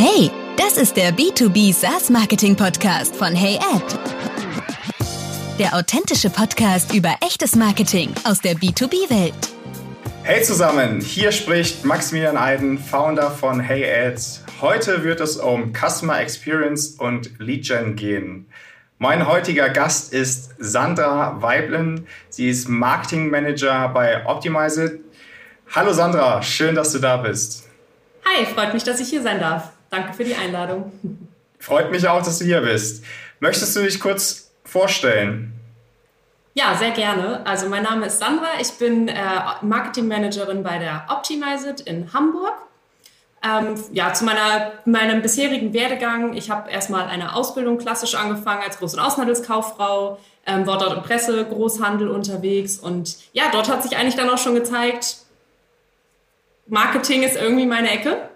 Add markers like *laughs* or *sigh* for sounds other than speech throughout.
Hey, das ist der B2B SaaS Marketing Podcast von Hey Ad. Der authentische Podcast über echtes Marketing aus der B2B-Welt. Hey zusammen, hier spricht Maximilian Eiden, Founder von Hey Ads. Heute wird es um Customer Experience und Lead Gen gehen. Mein heutiger Gast ist Sandra Weiblen. Sie ist Marketing Manager bei Optimize. Hallo Sandra, schön, dass du da bist. Hi, freut mich, dass ich hier sein darf. Danke für die Einladung. Freut mich auch, dass du hier bist. Möchtest du dich kurz vorstellen? Ja, sehr gerne. Also mein Name ist Sandra. Ich bin äh, Marketingmanagerin bei der Optimized in Hamburg. Ähm, ja, zu meiner, meinem bisherigen Werdegang. Ich habe erstmal eine Ausbildung klassisch angefangen als Groß- und Außenhandelskauffrau, ähm, war dort im Presse, Großhandel unterwegs und ja, dort hat sich eigentlich dann auch schon gezeigt, Marketing ist irgendwie meine Ecke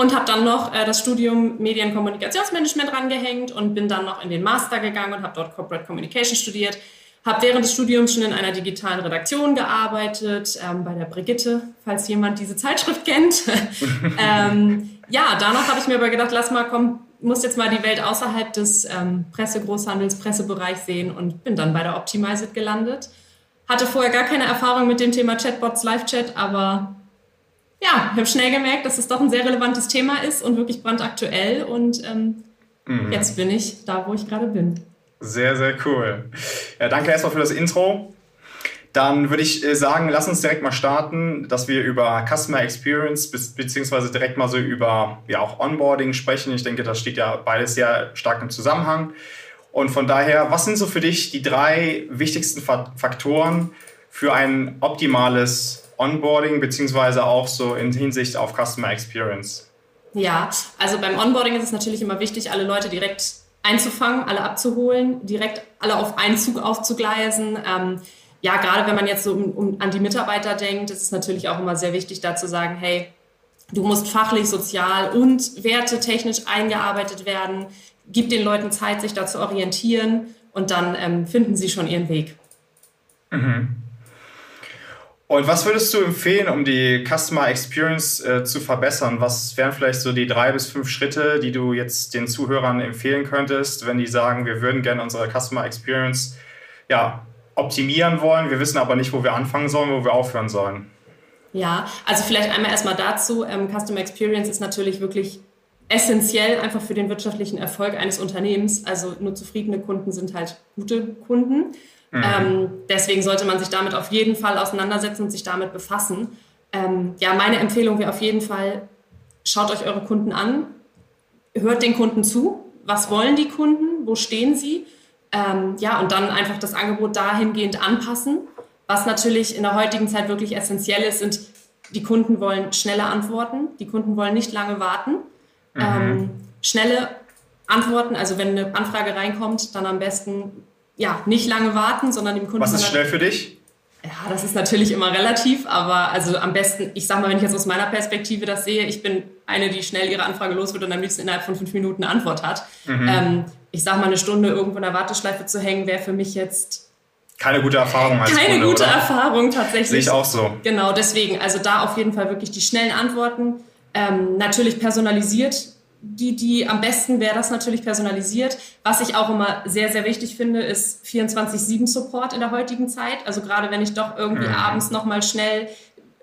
und habe dann noch äh, das Studium Medienkommunikationsmanagement rangehängt und bin dann noch in den Master gegangen und habe dort Corporate Communication studiert. Habe während des Studiums schon in einer digitalen Redaktion gearbeitet, ähm, bei der Brigitte, falls jemand diese Zeitschrift kennt. *laughs* ähm, ja, danach habe ich mir aber gedacht, lass mal, komm, muss jetzt mal die Welt außerhalb des ähm, Pressegroßhandels, Pressebereichs sehen und bin dann bei der Optimized gelandet. Hatte vorher gar keine Erfahrung mit dem Thema Chatbots, Live-Chat, aber ja, ich habe schnell gemerkt, dass es doch ein sehr relevantes Thema ist und wirklich brandaktuell. Und ähm, mhm. jetzt bin ich da, wo ich gerade bin. Sehr, sehr cool. Ja, danke erstmal für das Intro. Dann würde ich äh, sagen, lass uns direkt mal starten, dass wir über Customer Experience beziehungsweise direkt mal so über ja auch Onboarding sprechen. Ich denke, das steht ja beides sehr stark im Zusammenhang. Und von daher, was sind so für dich die drei wichtigsten Faktoren für ein optimales Onboarding, beziehungsweise auch so in Hinsicht auf Customer Experience? Ja, also beim Onboarding ist es natürlich immer wichtig, alle Leute direkt einzufangen, alle abzuholen, direkt alle auf einen Zug aufzugleisen. Ähm, ja, gerade wenn man jetzt so um, um, an die Mitarbeiter denkt, ist es natürlich auch immer sehr wichtig, da zu sagen, hey, du musst fachlich, sozial und wertetechnisch eingearbeitet werden. Gib den Leuten Zeit, sich da zu orientieren und dann ähm, finden sie schon ihren Weg. Mhm. Und was würdest du empfehlen, um die Customer Experience äh, zu verbessern? Was wären vielleicht so die drei bis fünf Schritte, die du jetzt den Zuhörern empfehlen könntest, wenn die sagen, wir würden gerne unsere Customer Experience ja, optimieren wollen, wir wissen aber nicht, wo wir anfangen sollen, wo wir aufhören sollen? Ja, also vielleicht einmal erstmal dazu. Ähm, Customer Experience ist natürlich wirklich essentiell einfach für den wirtschaftlichen Erfolg eines Unternehmens. Also nur zufriedene Kunden sind halt gute Kunden. Mhm. Ähm, deswegen sollte man sich damit auf jeden Fall auseinandersetzen und sich damit befassen. Ähm, ja, meine Empfehlung wäre auf jeden Fall, schaut euch eure Kunden an, hört den Kunden zu, was wollen die Kunden, wo stehen sie, ähm, ja, und dann einfach das Angebot dahingehend anpassen. Was natürlich in der heutigen Zeit wirklich essentiell ist, sind, die Kunden wollen schnelle Antworten, die Kunden wollen nicht lange warten. Mhm. Ähm, schnelle Antworten, also wenn eine Anfrage reinkommt, dann am besten ja, nicht lange warten, sondern dem Kunden. Was ist schnell für dich? Ja, das ist natürlich immer relativ, aber also am besten, ich sag mal, wenn ich jetzt aus meiner Perspektive das sehe, ich bin eine, die schnell ihre Anfrage los wird und am liebsten innerhalb von fünf Minuten eine Antwort hat. Mhm. Ähm, ich sag mal, eine Stunde irgendwo in der Warteschleife zu hängen, wäre für mich jetzt keine gute Erfahrung als Keine Kunde, gute oder? Erfahrung tatsächlich. Sehe ich auch so. Genau, deswegen, also da auf jeden Fall wirklich die schnellen Antworten. Ähm, natürlich personalisiert die, die am besten wäre das natürlich personalisiert. Was ich auch immer sehr, sehr wichtig finde, ist 24-7-Support in der heutigen Zeit. Also gerade wenn ich doch irgendwie mhm. abends nochmal schnell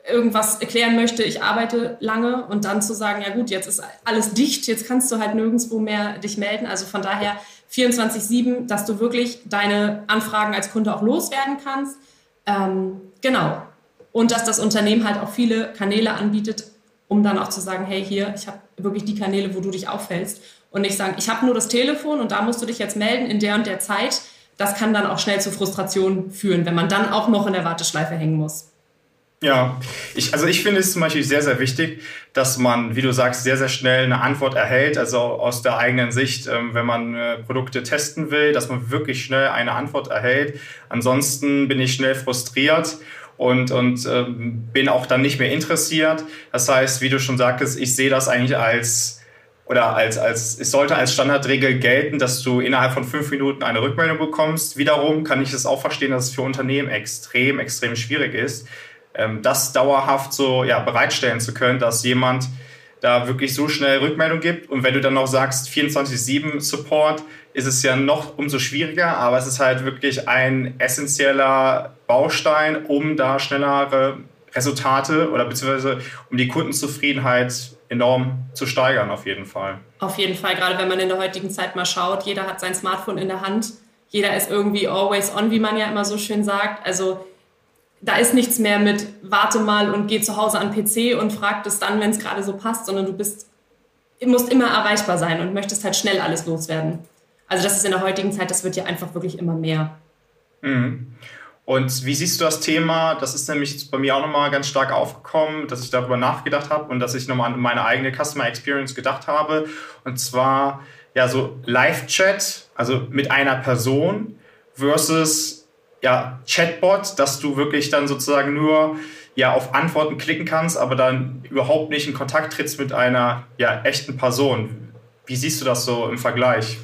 irgendwas erklären möchte, ich arbeite lange und dann zu sagen, ja gut, jetzt ist alles dicht, jetzt kannst du halt nirgendwo mehr dich melden. Also von daher 24-7, dass du wirklich deine Anfragen als Kunde auch loswerden kannst. Ähm, genau. Und dass das Unternehmen halt auch viele Kanäle anbietet, um dann auch zu sagen, hey, hier, ich habe wirklich die Kanäle, wo du dich aufhältst. Und nicht sagen, ich habe nur das Telefon und da musst du dich jetzt melden in der und der Zeit. Das kann dann auch schnell zu Frustration führen, wenn man dann auch noch in der Warteschleife hängen muss. Ja, ich, also ich finde es zum Beispiel sehr, sehr wichtig, dass man, wie du sagst, sehr, sehr schnell eine Antwort erhält, also aus der eigenen Sicht, ähm, wenn man äh, Produkte testen will, dass man wirklich schnell eine Antwort erhält. Ansonsten bin ich schnell frustriert und, und ähm, bin auch dann nicht mehr interessiert. Das heißt, wie du schon sagtest, ich sehe das eigentlich als oder als, als es sollte als Standardregel gelten, dass du innerhalb von fünf Minuten eine Rückmeldung bekommst. Wiederum kann ich es auch verstehen, dass es für Unternehmen extrem, extrem schwierig ist, ähm, das dauerhaft so ja, bereitstellen zu können, dass jemand da wirklich so schnell Rückmeldung gibt. Und wenn du dann noch sagst 24-7 Support, ist es ja noch umso schwieriger, aber es ist halt wirklich ein essentieller Baustein, um da schnellere Resultate oder beziehungsweise um die Kundenzufriedenheit enorm zu steigern, auf jeden Fall. Auf jeden Fall, gerade wenn man in der heutigen Zeit mal schaut, jeder hat sein Smartphone in der Hand, jeder ist irgendwie always on, wie man ja immer so schön sagt. Also da ist nichts mehr mit warte mal und geh zu Hause an PC und frag das dann, wenn es gerade so passt, sondern du bist, musst immer erreichbar sein und möchtest halt schnell alles loswerden. Also das ist in der heutigen Zeit, das wird ja einfach wirklich immer mehr. Mhm. Und wie siehst du das Thema? Das ist nämlich bei mir auch nochmal ganz stark aufgekommen, dass ich darüber nachgedacht habe und dass ich nochmal an meine eigene Customer Experience gedacht habe. Und zwar ja so Live-Chat, also mit einer Person versus ja Chatbot, dass du wirklich dann sozusagen nur ja auf Antworten klicken kannst, aber dann überhaupt nicht in Kontakt trittst mit einer ja echten Person. Wie siehst du das so im Vergleich?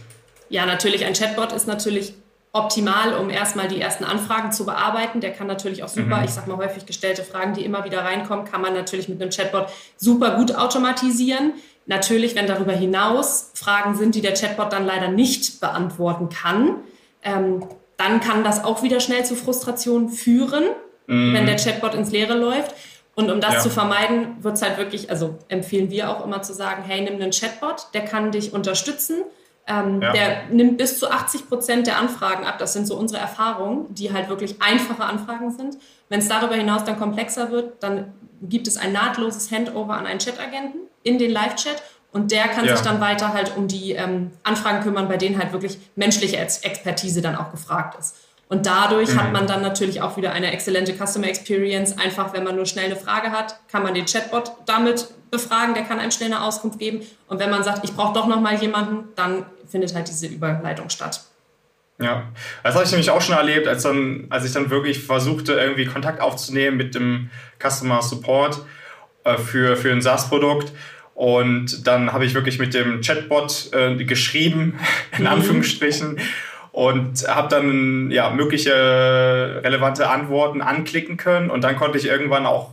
Ja, natürlich, ein Chatbot ist natürlich optimal, um erstmal die ersten Anfragen zu bearbeiten. Der kann natürlich auch super, mhm. ich sag mal häufig gestellte Fragen, die immer wieder reinkommen, kann man natürlich mit einem Chatbot super gut automatisieren. Natürlich, wenn darüber hinaus Fragen sind, die der Chatbot dann leider nicht beantworten kann, ähm, dann kann das auch wieder schnell zu Frustration führen, mhm. wenn der Chatbot ins Leere läuft. Und um das ja. zu vermeiden, wird es halt wirklich, also empfehlen wir auch immer zu sagen, hey, nimm einen Chatbot, der kann dich unterstützen ähm, ja. Der nimmt bis zu 80 Prozent der Anfragen ab. Das sind so unsere Erfahrungen, die halt wirklich einfache Anfragen sind. Wenn es darüber hinaus dann komplexer wird, dann gibt es ein nahtloses Handover an einen Chatagenten in den Live-Chat und der kann ja. sich dann weiter halt um die ähm, Anfragen kümmern, bei denen halt wirklich menschliche Expertise dann auch gefragt ist. Und dadurch mhm. hat man dann natürlich auch wieder eine exzellente Customer Experience. Einfach, wenn man nur schnell eine Frage hat, kann man den Chatbot damit befragen, der kann einem schnell eine Auskunft geben. Und wenn man sagt, ich brauche doch noch mal jemanden, dann findet halt diese Überleitung statt. Ja, das habe ich nämlich auch schon erlebt, als, dann, als ich dann wirklich versuchte, irgendwie Kontakt aufzunehmen mit dem Customer Support äh, für, für ein SaaS-Produkt. Und dann habe ich wirklich mit dem Chatbot äh, geschrieben, *laughs* in mhm. Anführungsstrichen, und habe dann ja, mögliche relevante Antworten anklicken können. Und dann konnte ich irgendwann auch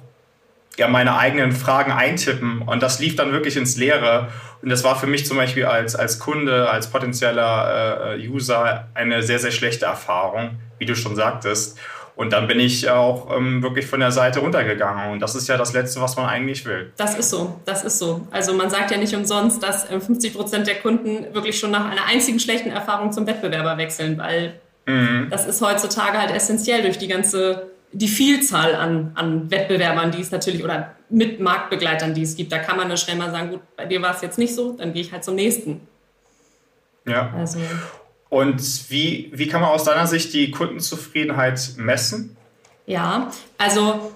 ja, meine eigenen Fragen eintippen. Und das lief dann wirklich ins Leere. Und das war für mich zum Beispiel als, als Kunde, als potenzieller äh, User eine sehr, sehr schlechte Erfahrung, wie du schon sagtest. Und dann bin ich auch ähm, wirklich von der Seite runtergegangen. Und das ist ja das Letzte, was man eigentlich will. Das ist so, das ist so. Also man sagt ja nicht umsonst, dass äh, 50 Prozent der Kunden wirklich schon nach einer einzigen schlechten Erfahrung zum Wettbewerber wechseln, weil mhm. das ist heutzutage halt essentiell durch die ganze die Vielzahl an, an Wettbewerbern, die es natürlich, oder mit Marktbegleitern, die es gibt, da kann man dann schnell mal sagen, gut, bei dir war es jetzt nicht so, dann gehe ich halt zum nächsten. Ja. Also. Und wie, wie kann man aus deiner Sicht die Kundenzufriedenheit messen? Ja, also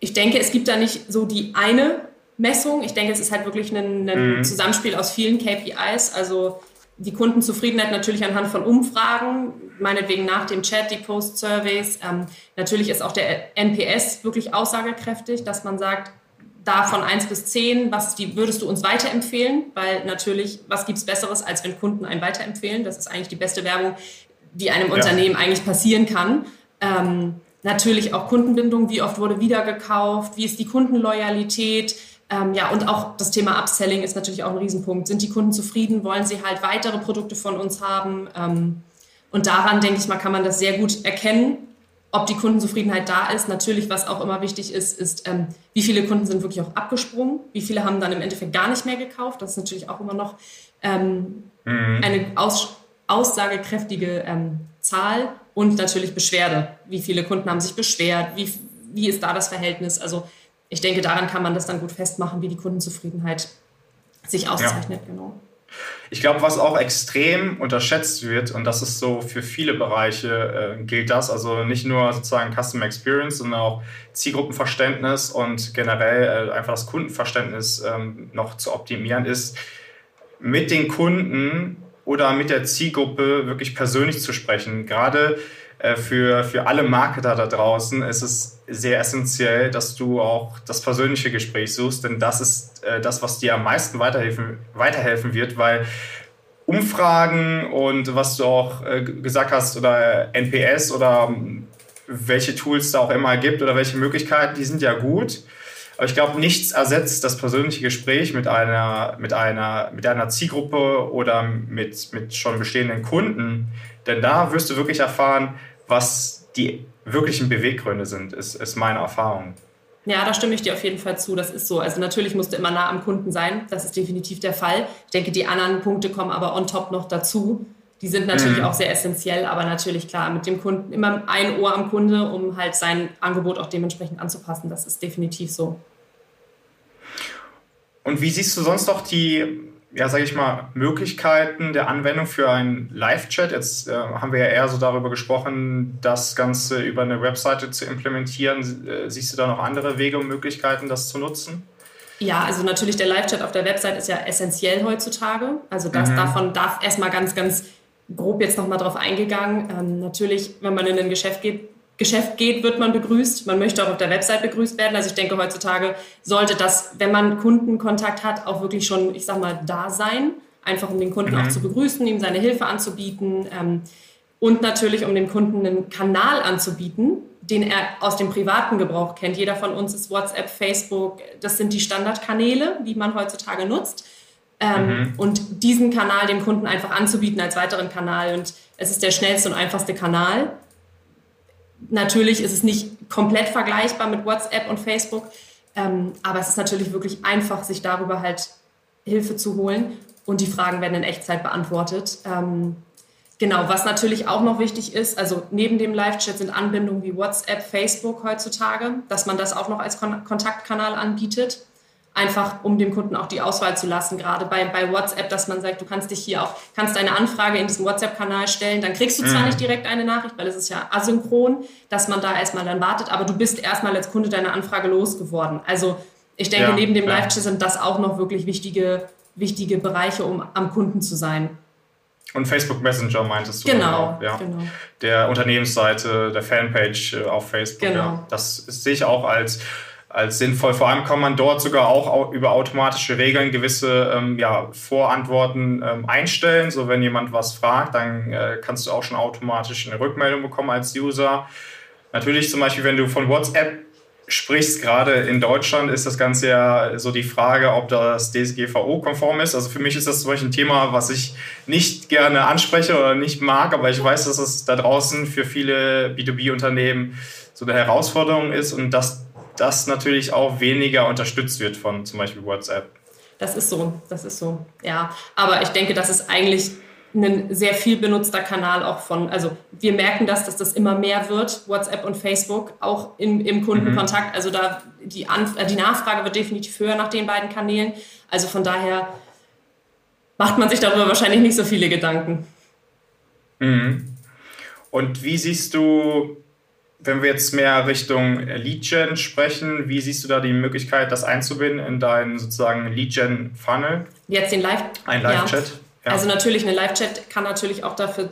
ich denke, es gibt da nicht so die eine Messung. Ich denke, es ist halt wirklich ein, ein mhm. Zusammenspiel aus vielen KPIs. Also die Kundenzufriedenheit natürlich anhand von Umfragen, meinetwegen nach dem Chat, die Post-Surveys. Ähm, natürlich ist auch der NPS wirklich aussagekräftig, dass man sagt, da von 1 bis 10, was die, würdest du uns weiterempfehlen? Weil natürlich, was gibt es Besseres, als wenn Kunden einen weiterempfehlen? Das ist eigentlich die beste Werbung, die einem ja. Unternehmen eigentlich passieren kann. Ähm, natürlich auch Kundenbindung, wie oft wurde wieder gekauft, wie ist die Kundenloyalität, ähm, ja, und auch das Thema Upselling ist natürlich auch ein Riesenpunkt. Sind die Kunden zufrieden? Wollen sie halt weitere Produkte von uns haben? Ähm, und daran, denke ich mal, kann man das sehr gut erkennen, ob die Kundenzufriedenheit da ist. Natürlich, was auch immer wichtig ist, ist, ähm, wie viele Kunden sind wirklich auch abgesprungen? Wie viele haben dann im Endeffekt gar nicht mehr gekauft? Das ist natürlich auch immer noch ähm, mhm. eine aus, aussagekräftige ähm, Zahl. Und natürlich Beschwerde. Wie viele Kunden haben sich beschwert? Wie, wie ist da das Verhältnis? Also ich denke, daran kann man das dann gut festmachen, wie die Kundenzufriedenheit sich auszeichnet. Ja. Genau. Ich glaube, was auch extrem unterschätzt wird, und das ist so für viele Bereiche äh, gilt das, also nicht nur sozusagen Customer Experience, sondern auch Zielgruppenverständnis und generell äh, einfach das Kundenverständnis ähm, noch zu optimieren, ist mit den Kunden oder mit der Zielgruppe wirklich persönlich zu sprechen. Gerade äh, für, für alle Marketer da draußen ist es sehr essentiell, dass du auch das persönliche Gespräch suchst, denn das ist äh, das, was dir am meisten weiterhelfen, weiterhelfen wird, weil Umfragen und was du auch äh, gesagt hast oder NPS oder ähm, welche Tools da auch immer gibt oder welche Möglichkeiten, die sind ja gut. Aber ich glaube, nichts ersetzt das persönliche Gespräch mit einer, mit einer, mit einer Zielgruppe oder mit, mit schon bestehenden Kunden. Denn da wirst du wirklich erfahren, was die wirklichen Beweggründe sind, ist, ist meine Erfahrung. Ja, da stimme ich dir auf jeden Fall zu. Das ist so. Also natürlich musst du immer nah am Kunden sein. Das ist definitiv der Fall. Ich denke, die anderen Punkte kommen aber on top noch dazu. Die sind natürlich mhm. auch sehr essentiell, aber natürlich klar, mit dem Kunden immer ein Ohr am Kunde, um halt sein Angebot auch dementsprechend anzupassen. Das ist definitiv so. Und wie siehst du sonst noch die ja, sage ich mal, Möglichkeiten der Anwendung für einen Live-Chat. Jetzt äh, haben wir ja eher so darüber gesprochen, das Ganze über eine Webseite zu implementieren. Äh, siehst du da noch andere Wege und Möglichkeiten, das zu nutzen? Ja, also natürlich der Live-Chat auf der Website ist ja essentiell heutzutage. Also das, mhm. davon darf erstmal ganz, ganz grob jetzt nochmal drauf eingegangen. Ähm, natürlich, wenn man in ein Geschäft geht, Geschäft geht, wird man begrüßt. Man möchte auch auf der Website begrüßt werden. Also ich denke, heutzutage sollte das, wenn man Kundenkontakt hat, auch wirklich schon, ich sag mal, da sein. Einfach um den Kunden mhm. auch zu begrüßen, ihm seine Hilfe anzubieten ähm, und natürlich um dem Kunden einen Kanal anzubieten, den er aus dem privaten Gebrauch kennt. Jeder von uns ist WhatsApp, Facebook, das sind die Standardkanäle, die man heutzutage nutzt. Ähm, mhm. Und diesen Kanal dem Kunden einfach anzubieten als weiteren Kanal. Und es ist der schnellste und einfachste Kanal. Natürlich ist es nicht komplett vergleichbar mit WhatsApp und Facebook, ähm, aber es ist natürlich wirklich einfach, sich darüber halt Hilfe zu holen und die Fragen werden in Echtzeit beantwortet. Ähm, genau, was natürlich auch noch wichtig ist, also neben dem Live-Chat sind Anbindungen wie WhatsApp, Facebook heutzutage, dass man das auch noch als Kon Kontaktkanal anbietet einfach um dem Kunden auch die Auswahl zu lassen, gerade bei, bei WhatsApp, dass man sagt, du kannst dich hier auch, kannst deine Anfrage in diesen WhatsApp-Kanal stellen, dann kriegst du zwar mhm. nicht direkt eine Nachricht, weil es ist ja asynchron, dass man da erstmal dann wartet, aber du bist erstmal als Kunde deine Anfrage losgeworden. Also ich denke, ja, neben dem ja. Live-Chat sind das auch noch wirklich wichtige, wichtige Bereiche, um am Kunden zu sein. Und Facebook Messenger meintest du? Genau, ja. genau. Der Unternehmensseite, der Fanpage äh, auf Facebook. Genau. Ja. Das sehe ich auch als als sinnvoll. Vor allem kann man dort sogar auch über automatische Regeln gewisse ähm, ja, Vorantworten ähm, einstellen. So, wenn jemand was fragt, dann äh, kannst du auch schon automatisch eine Rückmeldung bekommen als User. Natürlich zum Beispiel, wenn du von WhatsApp sprichst, gerade in Deutschland ist das Ganze ja so die Frage, ob das DSGVO-konform ist. Also für mich ist das zum Beispiel ein Thema, was ich nicht gerne anspreche oder nicht mag, aber ich weiß, dass es da draußen für viele B2B-Unternehmen so eine Herausforderung ist und dass das natürlich auch weniger unterstützt wird von zum Beispiel WhatsApp. Das ist so, das ist so, ja. Aber ich denke, das ist eigentlich ein sehr viel benutzter Kanal auch von, also wir merken das, dass das immer mehr wird, WhatsApp und Facebook, auch im, im Kundenkontakt. Mhm. Also da die, Anf äh, die Nachfrage wird definitiv höher nach den beiden Kanälen. Also von daher macht man sich darüber wahrscheinlich nicht so viele Gedanken. Mhm. Und wie siehst du wenn wir jetzt mehr Richtung Lead-Gen sprechen, wie siehst du da die Möglichkeit, das einzubinden in deinen sozusagen Lead-Gen-Funnel? Jetzt den Live Ein Live-Chat? Ja. Also natürlich, eine Live-Chat kann natürlich auch dafür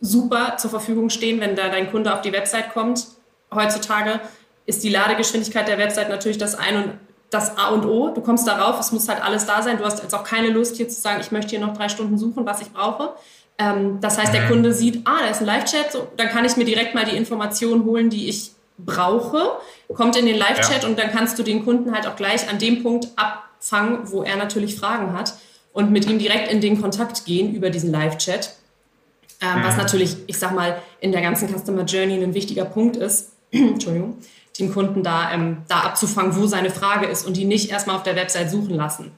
super zur Verfügung stehen, wenn da dein Kunde auf die Website kommt. Heutzutage ist die Ladegeschwindigkeit der Website natürlich das Ein und das A und O. Du kommst darauf, es muss halt alles da sein. Du hast jetzt auch keine Lust hier zu sagen, ich möchte hier noch drei Stunden suchen, was ich brauche. Ähm, das heißt, der mhm. Kunde sieht, ah, da ist ein Live-Chat, so, dann kann ich mir direkt mal die Informationen holen, die ich brauche, kommt in den Live-Chat ja. und dann kannst du den Kunden halt auch gleich an dem Punkt abfangen, wo er natürlich Fragen hat und mit ihm direkt in den Kontakt gehen über diesen Live-Chat. Ähm, mhm. Was natürlich, ich sag mal, in der ganzen Customer Journey ein wichtiger Punkt ist, *clears throat* Entschuldigung, den Kunden da, ähm, da abzufangen, wo seine Frage ist und die nicht erstmal auf der Website suchen lassen.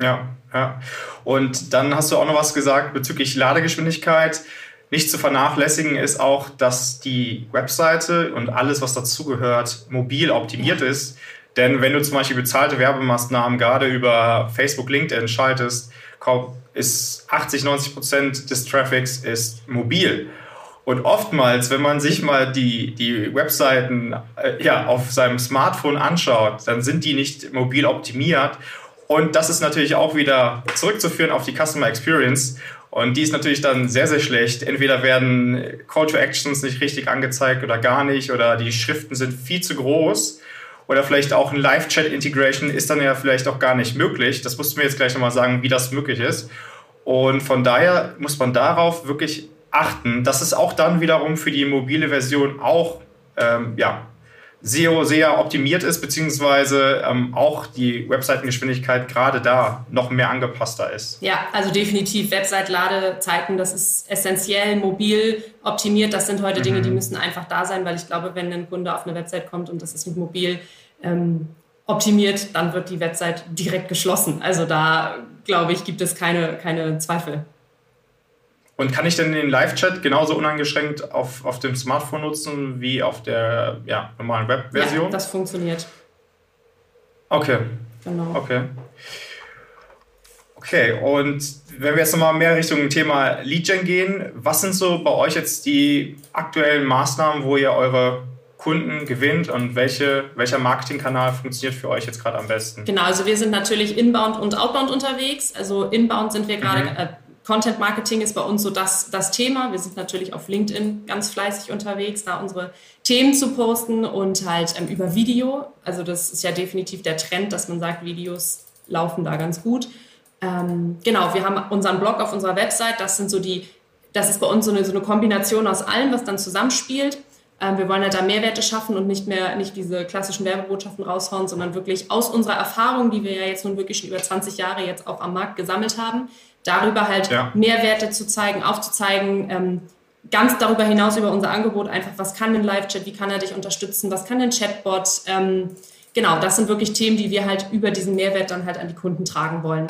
Ja, ja. Und dann hast du auch noch was gesagt bezüglich Ladegeschwindigkeit. Nicht zu vernachlässigen ist auch, dass die Webseite und alles, was dazugehört, mobil optimiert ist. Denn wenn du zum Beispiel bezahlte Werbemaßnahmen gerade über Facebook, LinkedIn schaltest, ist 80, 90 Prozent des Traffics ist mobil. Und oftmals, wenn man sich mal die, die Webseiten äh, ja, auf seinem Smartphone anschaut, dann sind die nicht mobil optimiert. Und das ist natürlich auch wieder zurückzuführen auf die Customer Experience. Und die ist natürlich dann sehr, sehr schlecht. Entweder werden Call to Actions nicht richtig angezeigt oder gar nicht, oder die Schriften sind viel zu groß. Oder vielleicht auch ein Live-Chat-Integration ist dann ja vielleicht auch gar nicht möglich. Das musst du mir jetzt gleich nochmal sagen, wie das möglich ist. Und von daher muss man darauf wirklich achten. Das ist auch dann wiederum für die mobile Version auch ähm, ja, SEO sehr optimiert ist, beziehungsweise ähm, auch die Webseitengeschwindigkeit gerade da noch mehr angepasster ist. Ja, also definitiv Website-Ladezeiten, das ist essentiell, mobil optimiert, das sind heute mhm. Dinge, die müssen einfach da sein, weil ich glaube, wenn ein Kunde auf eine Website kommt und das ist mit mobil ähm, optimiert, dann wird die Website direkt geschlossen. Also da, glaube ich, gibt es keine, keine Zweifel. Und kann ich denn den Live-Chat genauso uneingeschränkt auf, auf dem Smartphone nutzen wie auf der ja, normalen Web-Version? Ja, das funktioniert. Okay. Genau. Okay. Okay, und wenn wir jetzt nochmal mehr Richtung Thema Lead-Gen gehen, was sind so bei euch jetzt die aktuellen Maßnahmen, wo ihr eure Kunden gewinnt und welche, welcher Marketingkanal funktioniert für euch jetzt gerade am besten? Genau, also wir sind natürlich inbound und outbound unterwegs. Also inbound sind wir gerade, mhm. Content Marketing ist bei uns so das, das Thema. Wir sind natürlich auf LinkedIn ganz fleißig unterwegs, da unsere Themen zu posten und halt ähm, über Video. Also das ist ja definitiv der Trend, dass man sagt, Videos laufen da ganz gut. Ähm, genau, wir haben unseren Blog auf unserer Website. Das sind so die, das ist bei uns so eine, so eine Kombination aus allem, was dann zusammenspielt. Ähm, wir wollen halt da Mehrwerte schaffen und nicht mehr nicht diese klassischen Werbebotschaften raushauen, sondern wirklich aus unserer Erfahrung, die wir ja jetzt nun wirklich schon über 20 Jahre jetzt auch am Markt gesammelt haben, darüber halt ja. Mehrwerte zu zeigen, aufzuzeigen, ähm, ganz darüber hinaus über unser Angebot einfach, was kann ein Live-Chat, wie kann er dich unterstützen, was kann ein Chatbot, ähm, genau, das sind wirklich Themen, die wir halt über diesen Mehrwert dann halt an die Kunden tragen wollen.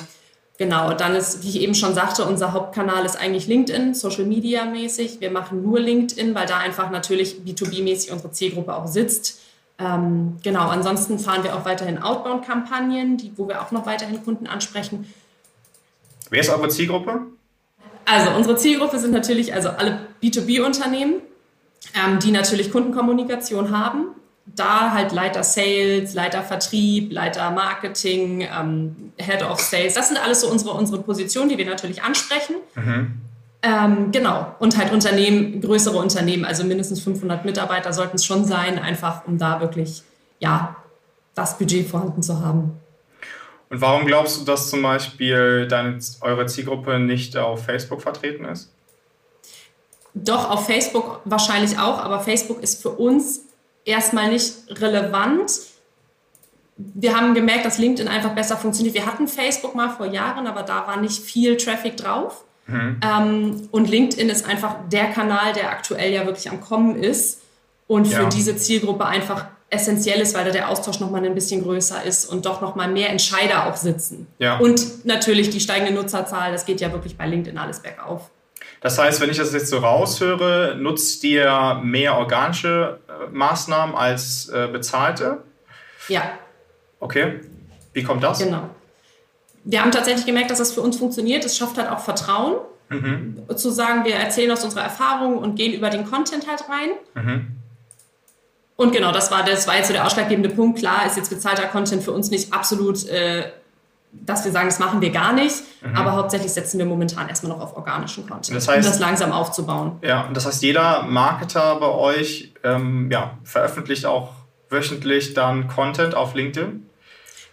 Genau, dann ist, wie ich eben schon sagte, unser Hauptkanal ist eigentlich LinkedIn, Social Media mäßig. Wir machen nur LinkedIn, weil da einfach natürlich B2B-mäßig unsere Zielgruppe auch sitzt. Ähm, genau, ansonsten fahren wir auch weiterhin Outbound-Kampagnen, wo wir auch noch weiterhin Kunden ansprechen. Wer ist eure Zielgruppe? Also unsere Zielgruppe sind natürlich also alle B2B-Unternehmen, ähm, die natürlich Kundenkommunikation haben. Da halt Leiter Sales, Leiter Vertrieb, Leiter Marketing, ähm, Head of Sales. Das sind alles so unsere, unsere Positionen, die wir natürlich ansprechen. Mhm. Ähm, genau. Und halt Unternehmen, größere Unternehmen, also mindestens 500 Mitarbeiter sollten es schon sein, einfach um da wirklich, ja, das Budget vorhanden zu haben. Und warum glaubst du, dass zum Beispiel deine, eure Zielgruppe nicht auf Facebook vertreten ist? Doch, auf Facebook wahrscheinlich auch, aber Facebook ist für uns erstmal nicht relevant. Wir haben gemerkt, dass LinkedIn einfach besser funktioniert. Wir hatten Facebook mal vor Jahren, aber da war nicht viel Traffic drauf. Mhm. Ähm, und LinkedIn ist einfach der Kanal, der aktuell ja wirklich am Kommen ist und für ja. diese Zielgruppe einfach essentiell ist, weil da der Austausch nochmal ein bisschen größer ist und doch nochmal mehr Entscheider auch sitzen. Ja. Und natürlich die steigende Nutzerzahl, das geht ja wirklich bei LinkedIn alles bergauf. Das heißt, wenn ich das jetzt so raushöre, nutzt ihr mehr organische äh, Maßnahmen als äh, bezahlte? Ja. Okay. Wie kommt das? Genau. Wir haben tatsächlich gemerkt, dass das für uns funktioniert. Es schafft halt auch Vertrauen. Mhm. Zu sagen, wir erzählen aus unserer Erfahrung und gehen über den Content halt rein. Mhm. Und genau, das war, das war jetzt so der ausschlaggebende Punkt. Klar ist jetzt bezahlter Content für uns nicht absolut, äh, dass wir sagen, das machen wir gar nicht. Mhm. Aber hauptsächlich setzen wir momentan erstmal noch auf organischen Content, das heißt, um das langsam aufzubauen. Ja, das heißt, jeder Marketer bei euch ähm, ja, veröffentlicht auch wöchentlich dann Content auf LinkedIn?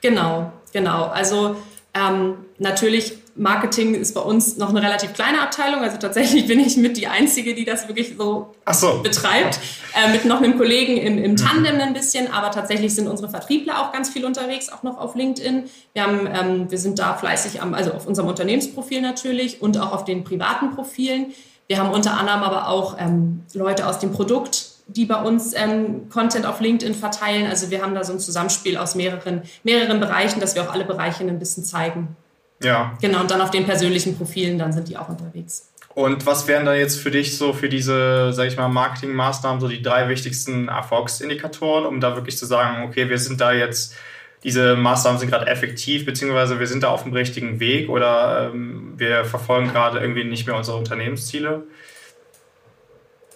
Genau, genau. Also ähm, natürlich Marketing ist bei uns noch eine relativ kleine Abteilung. Also tatsächlich bin ich mit die Einzige, die das wirklich so, so. betreibt. Äh, mit noch einem Kollegen im, im mhm. Tandem ein bisschen. Aber tatsächlich sind unsere Vertriebler auch ganz viel unterwegs, auch noch auf LinkedIn. Wir, haben, ähm, wir sind da fleißig, am, also auf unserem Unternehmensprofil natürlich und auch auf den privaten Profilen. Wir haben unter anderem aber auch ähm, Leute aus dem Produkt, die bei uns ähm, Content auf LinkedIn verteilen. Also wir haben da so ein Zusammenspiel aus mehreren, mehreren Bereichen, dass wir auch alle Bereiche ein bisschen zeigen. Ja. Genau, und dann auf den persönlichen Profilen, dann sind die auch unterwegs. Und was wären da jetzt für dich so für diese, sag ich mal, Marketingmaßnahmen so die drei wichtigsten Erfolgsindikatoren, um da wirklich zu sagen, okay, wir sind da jetzt, diese Maßnahmen sind gerade effektiv, beziehungsweise wir sind da auf dem richtigen Weg oder ähm, wir verfolgen gerade irgendwie nicht mehr unsere Unternehmensziele?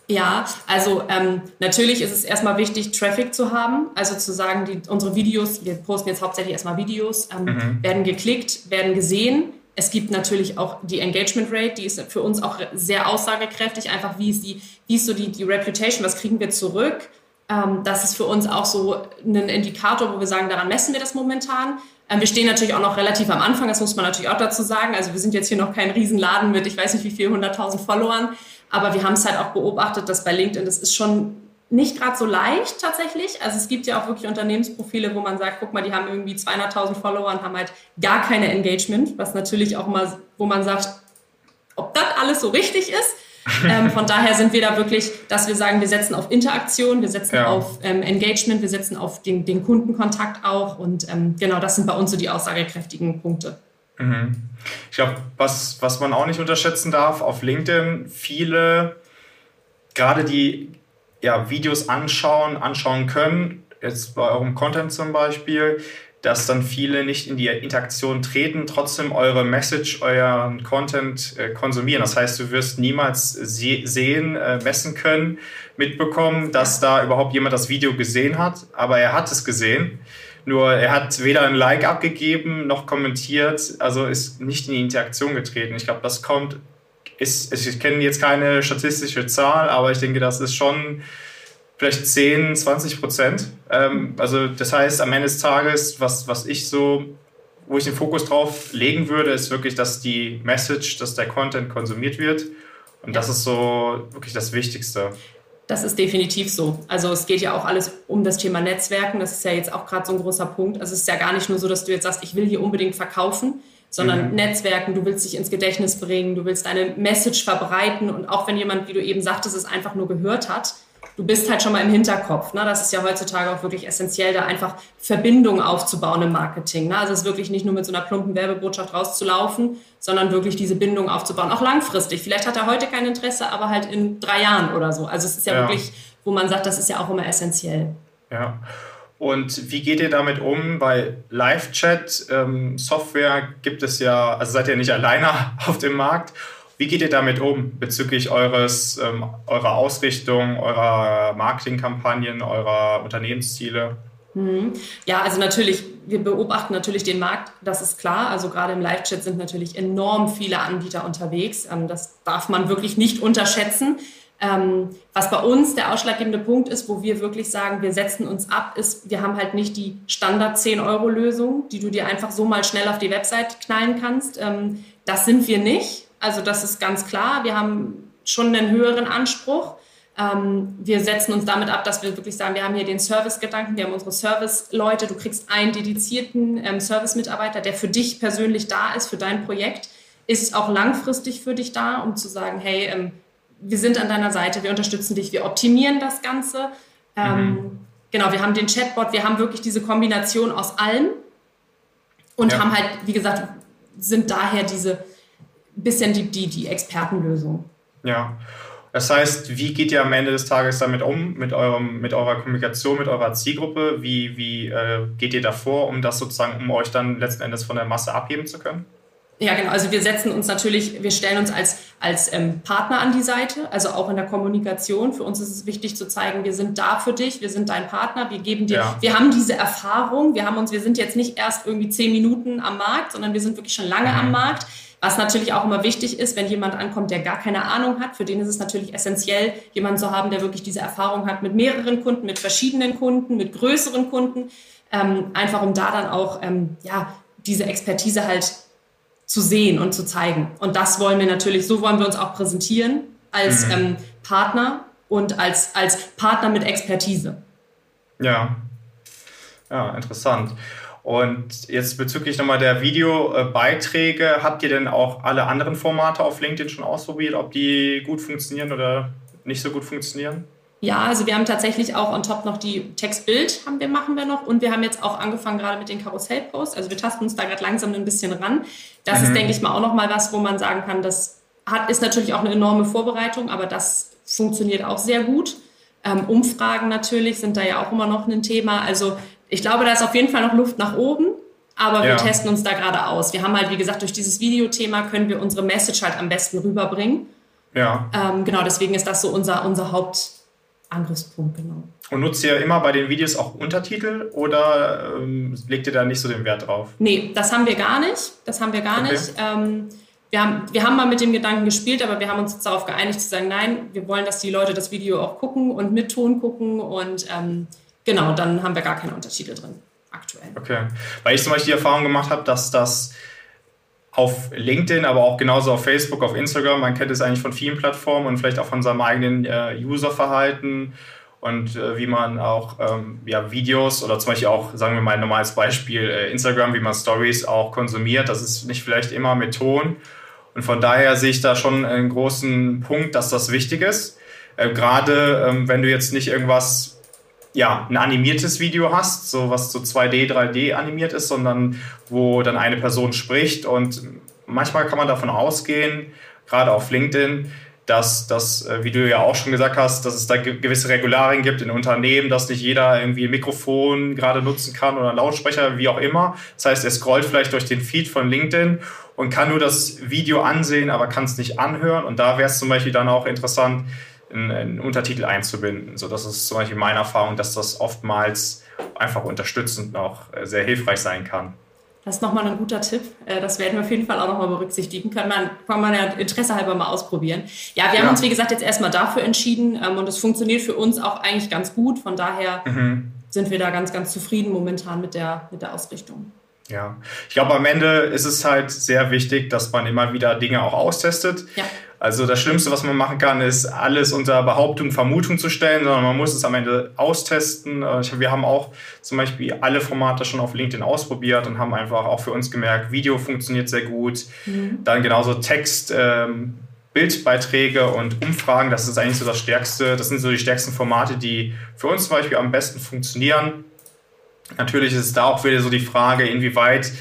Ja, also ähm, natürlich ist es erstmal wichtig, Traffic zu haben. Also zu sagen, die, unsere Videos, wir posten jetzt hauptsächlich erstmal Videos, ähm, mhm. werden geklickt, werden gesehen. Es gibt natürlich auch die Engagement Rate, die ist für uns auch sehr aussagekräftig. Einfach wie ist, die, wie ist so die, die Reputation, was kriegen wir zurück? Ähm, das ist für uns auch so ein Indikator, wo wir sagen, daran messen wir das momentan. Ähm, wir stehen natürlich auch noch relativ am Anfang, das muss man natürlich auch dazu sagen. Also wir sind jetzt hier noch kein Riesenladen mit, ich weiß nicht wie viel, 100.000 Followern. Aber wir haben es halt auch beobachtet, dass bei LinkedIn, das ist schon nicht gerade so leicht tatsächlich. Also es gibt ja auch wirklich Unternehmensprofile, wo man sagt, guck mal, die haben irgendwie 200.000 Follower und haben halt gar keine Engagement, was natürlich auch mal, wo man sagt, ob das alles so richtig ist. *laughs* ähm, von daher sind wir da wirklich, dass wir sagen, wir setzen auf Interaktion, wir setzen ja. auf ähm, Engagement, wir setzen auf den, den Kundenkontakt auch und ähm, genau das sind bei uns so die aussagekräftigen Punkte. Mhm. Ich glaube, was, was man auch nicht unterschätzen darf, auf LinkedIn viele, gerade die ja, Videos anschauen, anschauen können, jetzt bei eurem Content zum Beispiel, dass dann viele nicht in die Interaktion treten, trotzdem eure Message, euren Content äh, konsumieren. Das heißt, du wirst niemals se sehen, äh, messen können, mitbekommen, dass da überhaupt jemand das Video gesehen hat, aber er hat es gesehen. Nur er hat weder ein Like abgegeben noch kommentiert, also ist nicht in die Interaktion getreten. Ich glaube, das kommt ist, ich kenne jetzt keine statistische Zahl, aber ich denke, das ist schon vielleicht 10, 20 Prozent. Ähm, also das heißt, am Ende des Tages, was, was ich so, wo ich den Fokus drauf legen würde, ist wirklich, dass die Message, dass der Content konsumiert wird. Und das ist so wirklich das Wichtigste. Das ist definitiv so. Also es geht ja auch alles um das Thema Netzwerken. Das ist ja jetzt auch gerade so ein großer Punkt. Also es ist ja gar nicht nur so, dass du jetzt sagst, ich will hier unbedingt verkaufen, sondern mhm. Netzwerken, du willst dich ins Gedächtnis bringen, du willst deine Message verbreiten und auch wenn jemand, wie du eben sagtest, es einfach nur gehört hat, du bist halt schon mal im Hinterkopf. Ne? Das ist ja heutzutage auch wirklich essentiell, da einfach Verbindungen aufzubauen im Marketing. Ne? Also es ist wirklich nicht nur mit so einer plumpen Werbebotschaft rauszulaufen, sondern wirklich diese Bindung aufzubauen, auch langfristig. Vielleicht hat er heute kein Interesse, aber halt in drei Jahren oder so. Also es ist ja, ja. wirklich, wo man sagt, das ist ja auch immer essentiell. Ja. Und wie geht ihr damit um? Weil Live-Chat-Software ähm, gibt es ja, also seid ihr nicht alleine *laughs* auf dem Markt. Wie geht ihr damit um bezüglich eures, ähm, eurer Ausrichtung, eurer Marketingkampagnen, eurer Unternehmensziele? Mhm. Ja, also natürlich, wir beobachten natürlich den Markt, das ist klar. Also gerade im Live-Chat sind natürlich enorm viele Anbieter unterwegs. Ähm, das darf man wirklich nicht unterschätzen. Ähm, was bei uns der ausschlaggebende Punkt ist, wo wir wirklich sagen, wir setzen uns ab, ist, wir haben halt nicht die Standard 10-Euro-Lösung, die du dir einfach so mal schnell auf die Website knallen kannst. Ähm, das sind wir nicht. Also das ist ganz klar. Wir haben schon einen höheren Anspruch. Ähm, wir setzen uns damit ab, dass wir wirklich sagen, wir haben hier den Service-Gedanken, wir haben unsere Service-Leute, du kriegst einen dedizierten ähm, Service-Mitarbeiter, der für dich persönlich da ist, für dein Projekt, ist auch langfristig für dich da, um zu sagen, hey, ähm, wir sind an deiner Seite, wir unterstützen dich, wir optimieren das Ganze. Ähm, mhm. Genau, wir haben den Chatbot, wir haben wirklich diese Kombination aus allem und ja. haben halt, wie gesagt, sind daher diese bisschen die, die, die Expertenlösung. Ja. Das heißt, wie geht ihr am Ende des Tages damit um, mit, eurem, mit eurer Kommunikation, mit eurer Zielgruppe? Wie, wie äh, geht ihr davor, um das sozusagen, um euch dann letzten Endes von der Masse abheben zu können? Ja, genau. Also wir setzen uns natürlich, wir stellen uns als, als ähm, Partner an die Seite, also auch in der Kommunikation. Für uns ist es wichtig zu zeigen, wir sind da für dich, wir sind dein Partner, wir geben dir, ja. wir haben diese Erfahrung, wir haben uns, wir sind jetzt nicht erst irgendwie zehn Minuten am Markt, sondern wir sind wirklich schon lange mhm. am Markt. Was natürlich auch immer wichtig ist, wenn jemand ankommt, der gar keine Ahnung hat, für den ist es natürlich essentiell, jemanden zu haben, der wirklich diese Erfahrung hat mit mehreren Kunden, mit verschiedenen Kunden, mit größeren Kunden, ähm, einfach um da dann auch ähm, ja, diese Expertise halt zu sehen und zu zeigen. Und das wollen wir natürlich, so wollen wir uns auch präsentieren als mhm. ähm, Partner und als, als Partner mit Expertise. Ja, ja, interessant. Und jetzt bezüglich nochmal der Videobeiträge, habt ihr denn auch alle anderen Formate auf LinkedIn schon ausprobiert, ob die gut funktionieren oder nicht so gut funktionieren? Ja, also wir haben tatsächlich auch on top noch die Textbild haben wir, machen wir noch und wir haben jetzt auch angefangen gerade mit den Karussellposts. Also wir tasten uns da gerade langsam ein bisschen ran. Das mhm. ist, denke ich mal, auch nochmal was, wo man sagen kann, das hat, ist natürlich auch eine enorme Vorbereitung, aber das funktioniert auch sehr gut. Ähm, Umfragen natürlich sind da ja auch immer noch ein Thema. Also ich glaube, da ist auf jeden Fall noch Luft nach oben, aber wir ja. testen uns da gerade aus. Wir haben halt, wie gesagt, durch dieses Videothema können wir unsere Message halt am besten rüberbringen. Ja. Ähm, genau, deswegen ist das so unser, unser Haupt, Angriffspunkt, genau. Und nutzt ihr immer bei den Videos auch Untertitel oder ähm, legt ihr da nicht so den Wert drauf? Nee, das haben wir gar nicht. Das haben wir gar okay. nicht. Ähm, wir, haben, wir haben mal mit dem Gedanken gespielt, aber wir haben uns jetzt darauf geeinigt zu sagen, nein, wir wollen, dass die Leute das Video auch gucken und mit Ton gucken und ähm, genau, dann haben wir gar keine Untertitel drin aktuell. Okay, weil ich zum Beispiel die Erfahrung gemacht habe, dass das auf LinkedIn, aber auch genauso auf Facebook, auf Instagram. Man kennt es eigentlich von vielen Plattformen und vielleicht auch von seinem eigenen äh, Userverhalten. und äh, wie man auch ähm, ja, Videos oder zum Beispiel auch, sagen wir mal ein normales Beispiel, äh, Instagram, wie man Stories auch konsumiert. Das ist nicht vielleicht immer mit Ton. Und von daher sehe ich da schon einen großen Punkt, dass das wichtig ist. Äh, Gerade ähm, wenn du jetzt nicht irgendwas, ja, ein animiertes Video hast, so was so 2D, 3D animiert ist, sondern wo dann eine Person spricht. Und manchmal kann man davon ausgehen, gerade auf LinkedIn, dass das, äh, wie du ja auch schon gesagt hast, dass es da gewisse Regularien gibt in Unternehmen, dass nicht jeder irgendwie ein Mikrofon gerade nutzen kann oder einen Lautsprecher, wie auch immer. Das heißt, er scrollt vielleicht durch den Feed von LinkedIn und kann nur das Video ansehen, aber kann es nicht anhören. Und da wäre es zum Beispiel dann auch interessant, einen, einen Untertitel einzubinden. So, das ist zum Beispiel meine Erfahrung, dass das oftmals einfach unterstützend noch äh, sehr hilfreich sein kann. Das ist nochmal ein guter Tipp. Äh, das werden wir auf jeden Fall auch nochmal berücksichtigen. Kann man, kann man ja Interesse halber mal ausprobieren. Ja, wir ja. haben uns, wie gesagt, jetzt erstmal dafür entschieden ähm, und es funktioniert für uns auch eigentlich ganz gut. Von daher mhm. sind wir da ganz, ganz zufrieden momentan mit der, mit der Ausrichtung. Ja, ich glaube, am Ende ist es halt sehr wichtig, dass man immer wieder Dinge auch austestet. Ja. Also das Schlimmste, was man machen kann, ist alles unter Behauptung, Vermutung zu stellen, sondern man muss es am Ende austesten. Äh, wir haben auch zum Beispiel alle Formate schon auf LinkedIn ausprobiert und haben einfach auch für uns gemerkt, Video funktioniert sehr gut. Mhm. Dann genauso Text, ähm, Bildbeiträge und Umfragen, das ist eigentlich so das Stärkste. Das sind so die stärksten Formate, die für uns zum Beispiel am besten funktionieren. Natürlich ist es da auch wieder so die Frage, inwieweit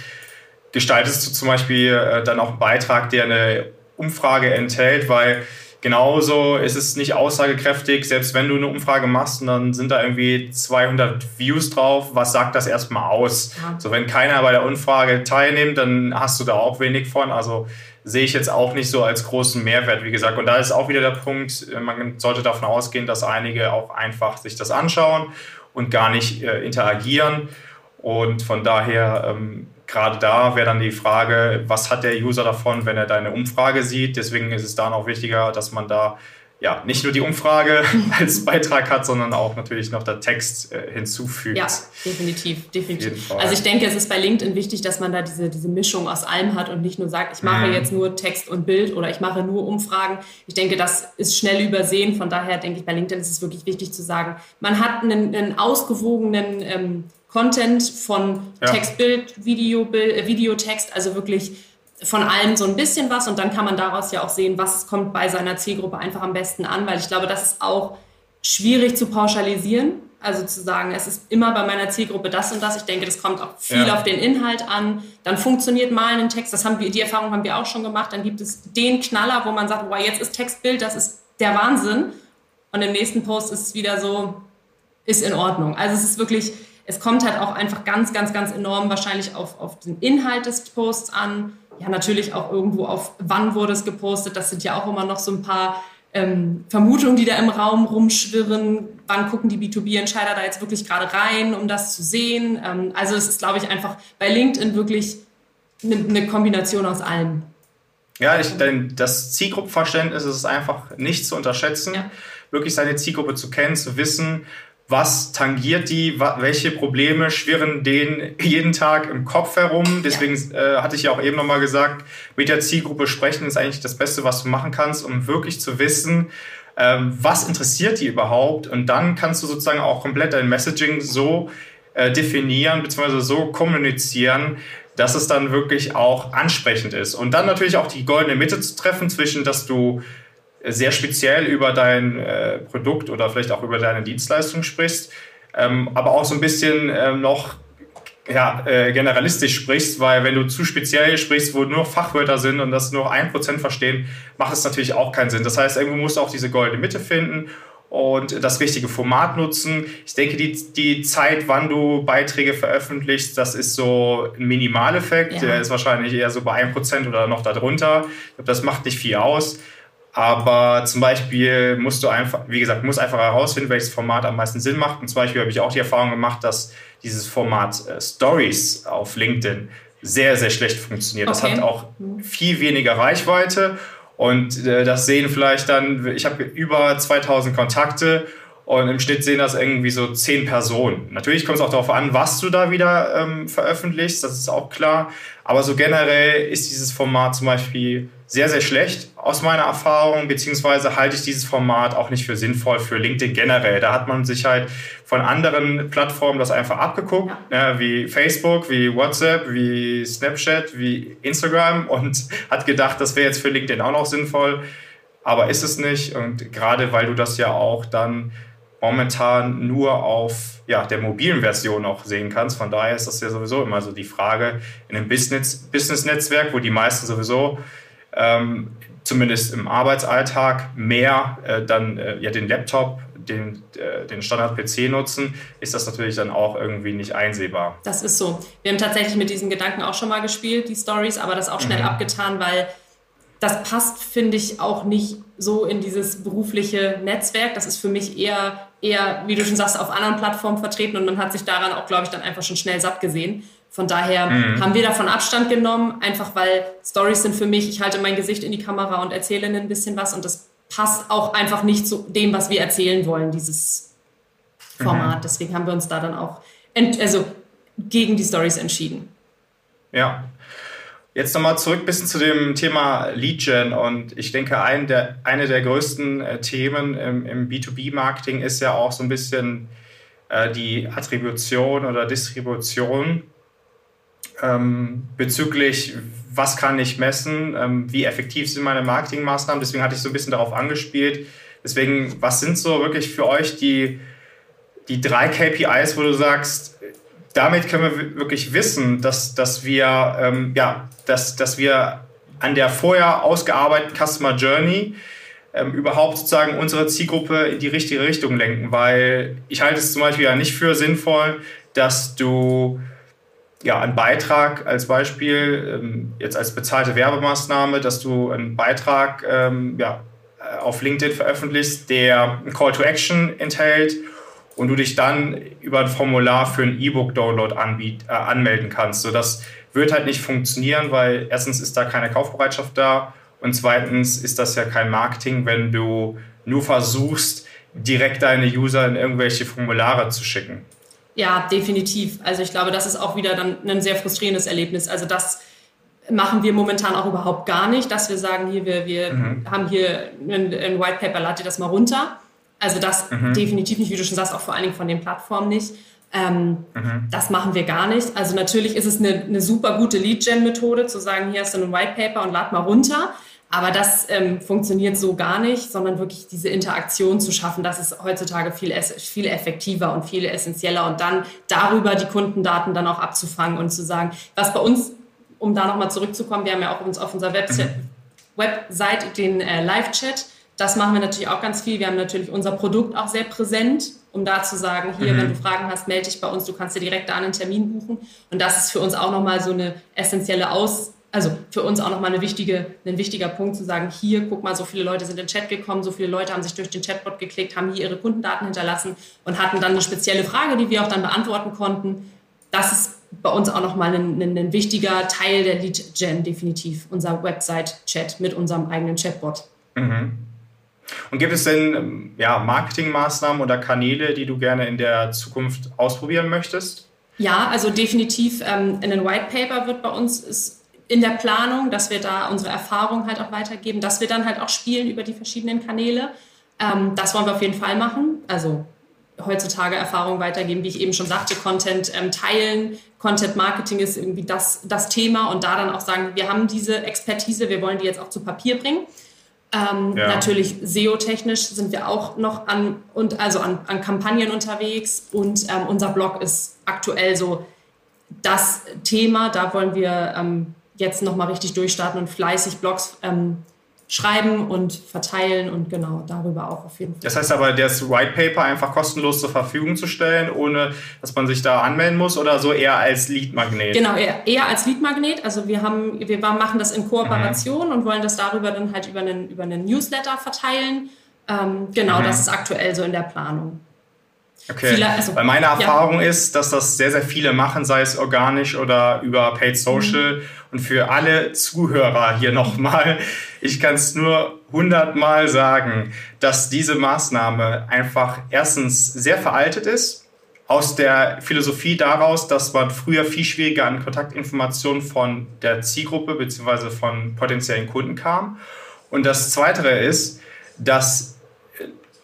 gestaltest du zum Beispiel äh, dann auch einen Beitrag, der eine Umfrage enthält, weil genauso ist es nicht aussagekräftig, selbst wenn du eine Umfrage machst und dann sind da irgendwie 200 Views drauf, was sagt das erstmal aus? Ja. So, wenn keiner bei der Umfrage teilnimmt, dann hast du da auch wenig von. Also sehe ich jetzt auch nicht so als großen Mehrwert, wie gesagt. Und da ist auch wieder der Punkt, man sollte davon ausgehen, dass einige auch einfach sich das anschauen und gar nicht äh, interagieren. Und von daher ähm, gerade da wäre dann die Frage, was hat der User davon, wenn er deine Umfrage sieht? Deswegen ist es dann auch wichtiger, dass man da ja, nicht nur die Umfrage *laughs* als Beitrag hat, sondern auch natürlich noch der Text äh, hinzufügt. Ja, definitiv, definitiv. Also ich denke, es ist bei LinkedIn wichtig, dass man da diese, diese Mischung aus allem hat und nicht nur sagt, ich mache mhm. jetzt nur Text und Bild oder ich mache nur Umfragen. Ich denke, das ist schnell übersehen. Von daher denke ich, bei LinkedIn ist es wirklich wichtig zu sagen, man hat einen, einen ausgewogenen ähm, Content von ja. Text, Bild, Video, Bild, äh, Videotext, also wirklich von allem so ein bisschen was und dann kann man daraus ja auch sehen, was kommt bei seiner Zielgruppe einfach am besten an, weil ich glaube, das ist auch schwierig zu pauschalisieren. Also zu sagen, es ist immer bei meiner Zielgruppe das und das. Ich denke, das kommt auch viel ja. auf den Inhalt an. Dann funktioniert mal ein Text. Das haben wir, die Erfahrung haben wir auch schon gemacht. Dann gibt es den Knaller, wo man sagt, wow, jetzt ist Textbild, das ist der Wahnsinn. Und im nächsten Post ist es wieder so, ist in Ordnung. Also es ist wirklich, es kommt halt auch einfach ganz, ganz, ganz enorm wahrscheinlich auf, auf den Inhalt des Posts an. Ja, natürlich auch irgendwo auf, wann wurde es gepostet. Das sind ja auch immer noch so ein paar ähm, Vermutungen, die da im Raum rumschwirren. Wann gucken die B2B-Entscheider da jetzt wirklich gerade rein, um das zu sehen? Ähm, also es ist, glaube ich, einfach bei LinkedIn wirklich eine, eine Kombination aus allem. Ja, ich, denn das Zielgruppenverständnis ist einfach nicht zu unterschätzen. Ja. Wirklich seine Zielgruppe zu kennen, zu wissen, was tangiert die, welche Probleme schwirren denen jeden Tag im Kopf herum. Deswegen äh, hatte ich ja auch eben nochmal gesagt, mit der Zielgruppe sprechen ist eigentlich das Beste, was du machen kannst, um wirklich zu wissen, ähm, was interessiert die überhaupt. Und dann kannst du sozusagen auch komplett dein Messaging so äh, definieren bzw. so kommunizieren, dass es dann wirklich auch ansprechend ist. Und dann natürlich auch die goldene Mitte zu treffen zwischen, dass du sehr speziell über dein äh, Produkt oder vielleicht auch über deine Dienstleistung sprichst, ähm, aber auch so ein bisschen ähm, noch ja, äh, generalistisch sprichst, weil wenn du zu speziell sprichst, wo nur Fachwörter sind und das nur ein Prozent verstehen, macht es natürlich auch keinen Sinn. Das heißt, irgendwo musst du auch diese goldene Mitte finden und das richtige Format nutzen. Ich denke, die, die Zeit, wann du Beiträge veröffentlichst, das ist so ein Minimaleffekt. Ja. Der ist wahrscheinlich eher so bei ein Prozent oder noch darunter. Ich glaube, das macht nicht viel aus. Aber zum Beispiel musst du einfach, wie gesagt, musst einfach herausfinden, welches Format am meisten Sinn macht. Und zum Beispiel habe ich auch die Erfahrung gemacht, dass dieses Format äh, Stories auf LinkedIn sehr, sehr schlecht funktioniert. Okay. Das hat auch viel weniger Reichweite. Und äh, das sehen vielleicht dann, ich habe über 2000 Kontakte und im Schnitt sehen das irgendwie so 10 Personen. Natürlich kommt es auch darauf an, was du da wieder ähm, veröffentlichst, das ist auch klar. Aber so generell ist dieses Format zum Beispiel sehr, sehr schlecht aus meiner Erfahrung, beziehungsweise halte ich dieses Format auch nicht für sinnvoll für LinkedIn generell. Da hat man sich halt von anderen Plattformen das einfach abgeguckt, ja. äh, wie Facebook, wie WhatsApp, wie Snapchat, wie Instagram und *laughs* hat gedacht, das wäre jetzt für LinkedIn auch noch sinnvoll. Aber ist es nicht. Und gerade weil du das ja auch dann momentan nur auf ja, der mobilen Version auch sehen kannst. Von daher ist das ja sowieso immer so die Frage in einem Business-Netzwerk, wo die meisten sowieso ähm, zumindest im Arbeitsalltag mehr äh, dann äh, ja, den Laptop, den, äh, den Standard-PC nutzen, ist das natürlich dann auch irgendwie nicht einsehbar. Das ist so. Wir haben tatsächlich mit diesen Gedanken auch schon mal gespielt, die Stories, aber das auch schnell mhm. abgetan, weil das passt, finde ich, auch nicht so in dieses berufliche Netzwerk. Das ist für mich eher, eher, wie du schon sagst, auf anderen Plattformen vertreten und man hat sich daran auch, glaube ich, dann einfach schon schnell satt gesehen. Von daher mhm. haben wir davon Abstand genommen, einfach weil Stories sind für mich, ich halte mein Gesicht in die Kamera und erzähle ein bisschen was und das passt auch einfach nicht zu dem, was wir erzählen wollen, dieses Format. Mhm. Deswegen haben wir uns da dann auch also gegen die Stories entschieden. Ja. Jetzt nochmal zurück ein bisschen zu dem Thema Lead Gen. Und ich denke, ein der, eine der größten äh, Themen im, im B2B-Marketing ist ja auch so ein bisschen äh, die Attribution oder Distribution ähm, bezüglich, was kann ich messen, ähm, wie effektiv sind meine Marketingmaßnahmen. Deswegen hatte ich so ein bisschen darauf angespielt. Deswegen, was sind so wirklich für euch die, die drei KPIs, wo du sagst, damit können wir wirklich wissen, dass, dass, wir, ähm, ja, dass, dass wir an der vorher ausgearbeiteten Customer Journey ähm, überhaupt sozusagen unsere Zielgruppe in die richtige Richtung lenken. Weil ich halte es zum Beispiel ja nicht für sinnvoll, dass du ja, einen Beitrag als Beispiel, ähm, jetzt als bezahlte Werbemaßnahme, dass du einen Beitrag ähm, ja, äh, auf LinkedIn veröffentlichst, der ein Call to Action enthält und du dich dann über ein Formular für einen E-Book-Download äh, anmelden kannst. So, das wird halt nicht funktionieren, weil erstens ist da keine Kaufbereitschaft da und zweitens ist das ja kein Marketing, wenn du nur versuchst, direkt deine User in irgendwelche Formulare zu schicken. Ja, definitiv. Also ich glaube, das ist auch wieder dann ein sehr frustrierendes Erlebnis. Also das machen wir momentan auch überhaupt gar nicht, dass wir sagen, hier, wir, wir mhm. haben hier ein, ein White Paper, lad dir das mal runter. Also das mhm. definitiv nicht, wie du schon sagst, auch vor allen Dingen von den Plattformen nicht. Ähm, mhm. Das machen wir gar nicht. Also natürlich ist es eine, eine super gute Lead-Gen-Methode, zu sagen, hier hast du ein White Paper und lad mal runter. Aber das ähm, funktioniert so gar nicht, sondern wirklich diese Interaktion zu schaffen, das ist heutzutage viel, viel effektiver und viel essentieller und dann darüber die Kundendaten dann auch abzufangen und zu sagen, was bei uns, um da nochmal zurückzukommen, wir haben ja auch uns auf unserer Website, mhm. Website den äh, Live-Chat, das machen wir natürlich auch ganz viel. Wir haben natürlich unser Produkt auch sehr präsent, um da zu sagen, hier, mhm. wenn du Fragen hast, melde dich bei uns, du kannst dir direkt da einen Termin buchen. Und das ist für uns auch nochmal so eine essentielle Aus also für uns auch nochmal eine wichtige, ein wichtiger Punkt zu sagen, hier, guck mal, so viele Leute sind in den Chat gekommen, so viele Leute haben sich durch den Chatbot geklickt, haben hier ihre Kundendaten hinterlassen und hatten dann eine spezielle Frage, die wir auch dann beantworten konnten. Das ist bei uns auch nochmal ein, ein, ein wichtiger Teil der Lead-Gen, definitiv, unser Website-Chat mit unserem eigenen Chatbot. Mhm. Und gibt es denn ähm, ja, Marketingmaßnahmen oder Kanäle, die du gerne in der Zukunft ausprobieren möchtest? Ja, also definitiv ähm, in ein White Paper wird bei uns ist in der Planung, dass wir da unsere Erfahrung halt auch weitergeben, dass wir dann halt auch spielen über die verschiedenen Kanäle. Ähm, das wollen wir auf jeden Fall machen. Also heutzutage Erfahrung weitergeben, wie ich eben schon sagte, Content ähm, teilen. Content Marketing ist irgendwie das, das Thema und da dann auch sagen, wir haben diese Expertise, wir wollen die jetzt auch zu Papier bringen. Ähm, ja. Natürlich SEO-technisch sind wir auch noch an, und also an, an Kampagnen unterwegs und ähm, unser Blog ist aktuell so das Thema. Da wollen wir ähm, jetzt nochmal richtig durchstarten und fleißig Blogs ähm, schreiben und verteilen und genau darüber auch auf jeden Fall. Das heißt aber, das White Paper einfach kostenlos zur Verfügung zu stellen, ohne dass man sich da anmelden muss oder so eher als Lead-Magnet? Genau, eher, eher als Lead-Magnet. Also wir haben, wir machen das in Kooperation mhm. und wollen das darüber dann halt über einen, über einen Newsletter verteilen. Ähm, genau, mhm. das ist aktuell so in der Planung. Okay, viele, also, weil meine Erfahrung ja. ist, dass das sehr, sehr viele machen, sei es organisch oder über Paid Social. Mhm. Und für alle Zuhörer hier nochmal, ich kann es nur hundertmal sagen, dass diese Maßnahme einfach erstens sehr veraltet ist aus der Philosophie daraus, dass man früher viel schwieriger an Kontaktinformationen von der Zielgruppe bzw. von potenziellen Kunden kam. Und das Zweite ist, dass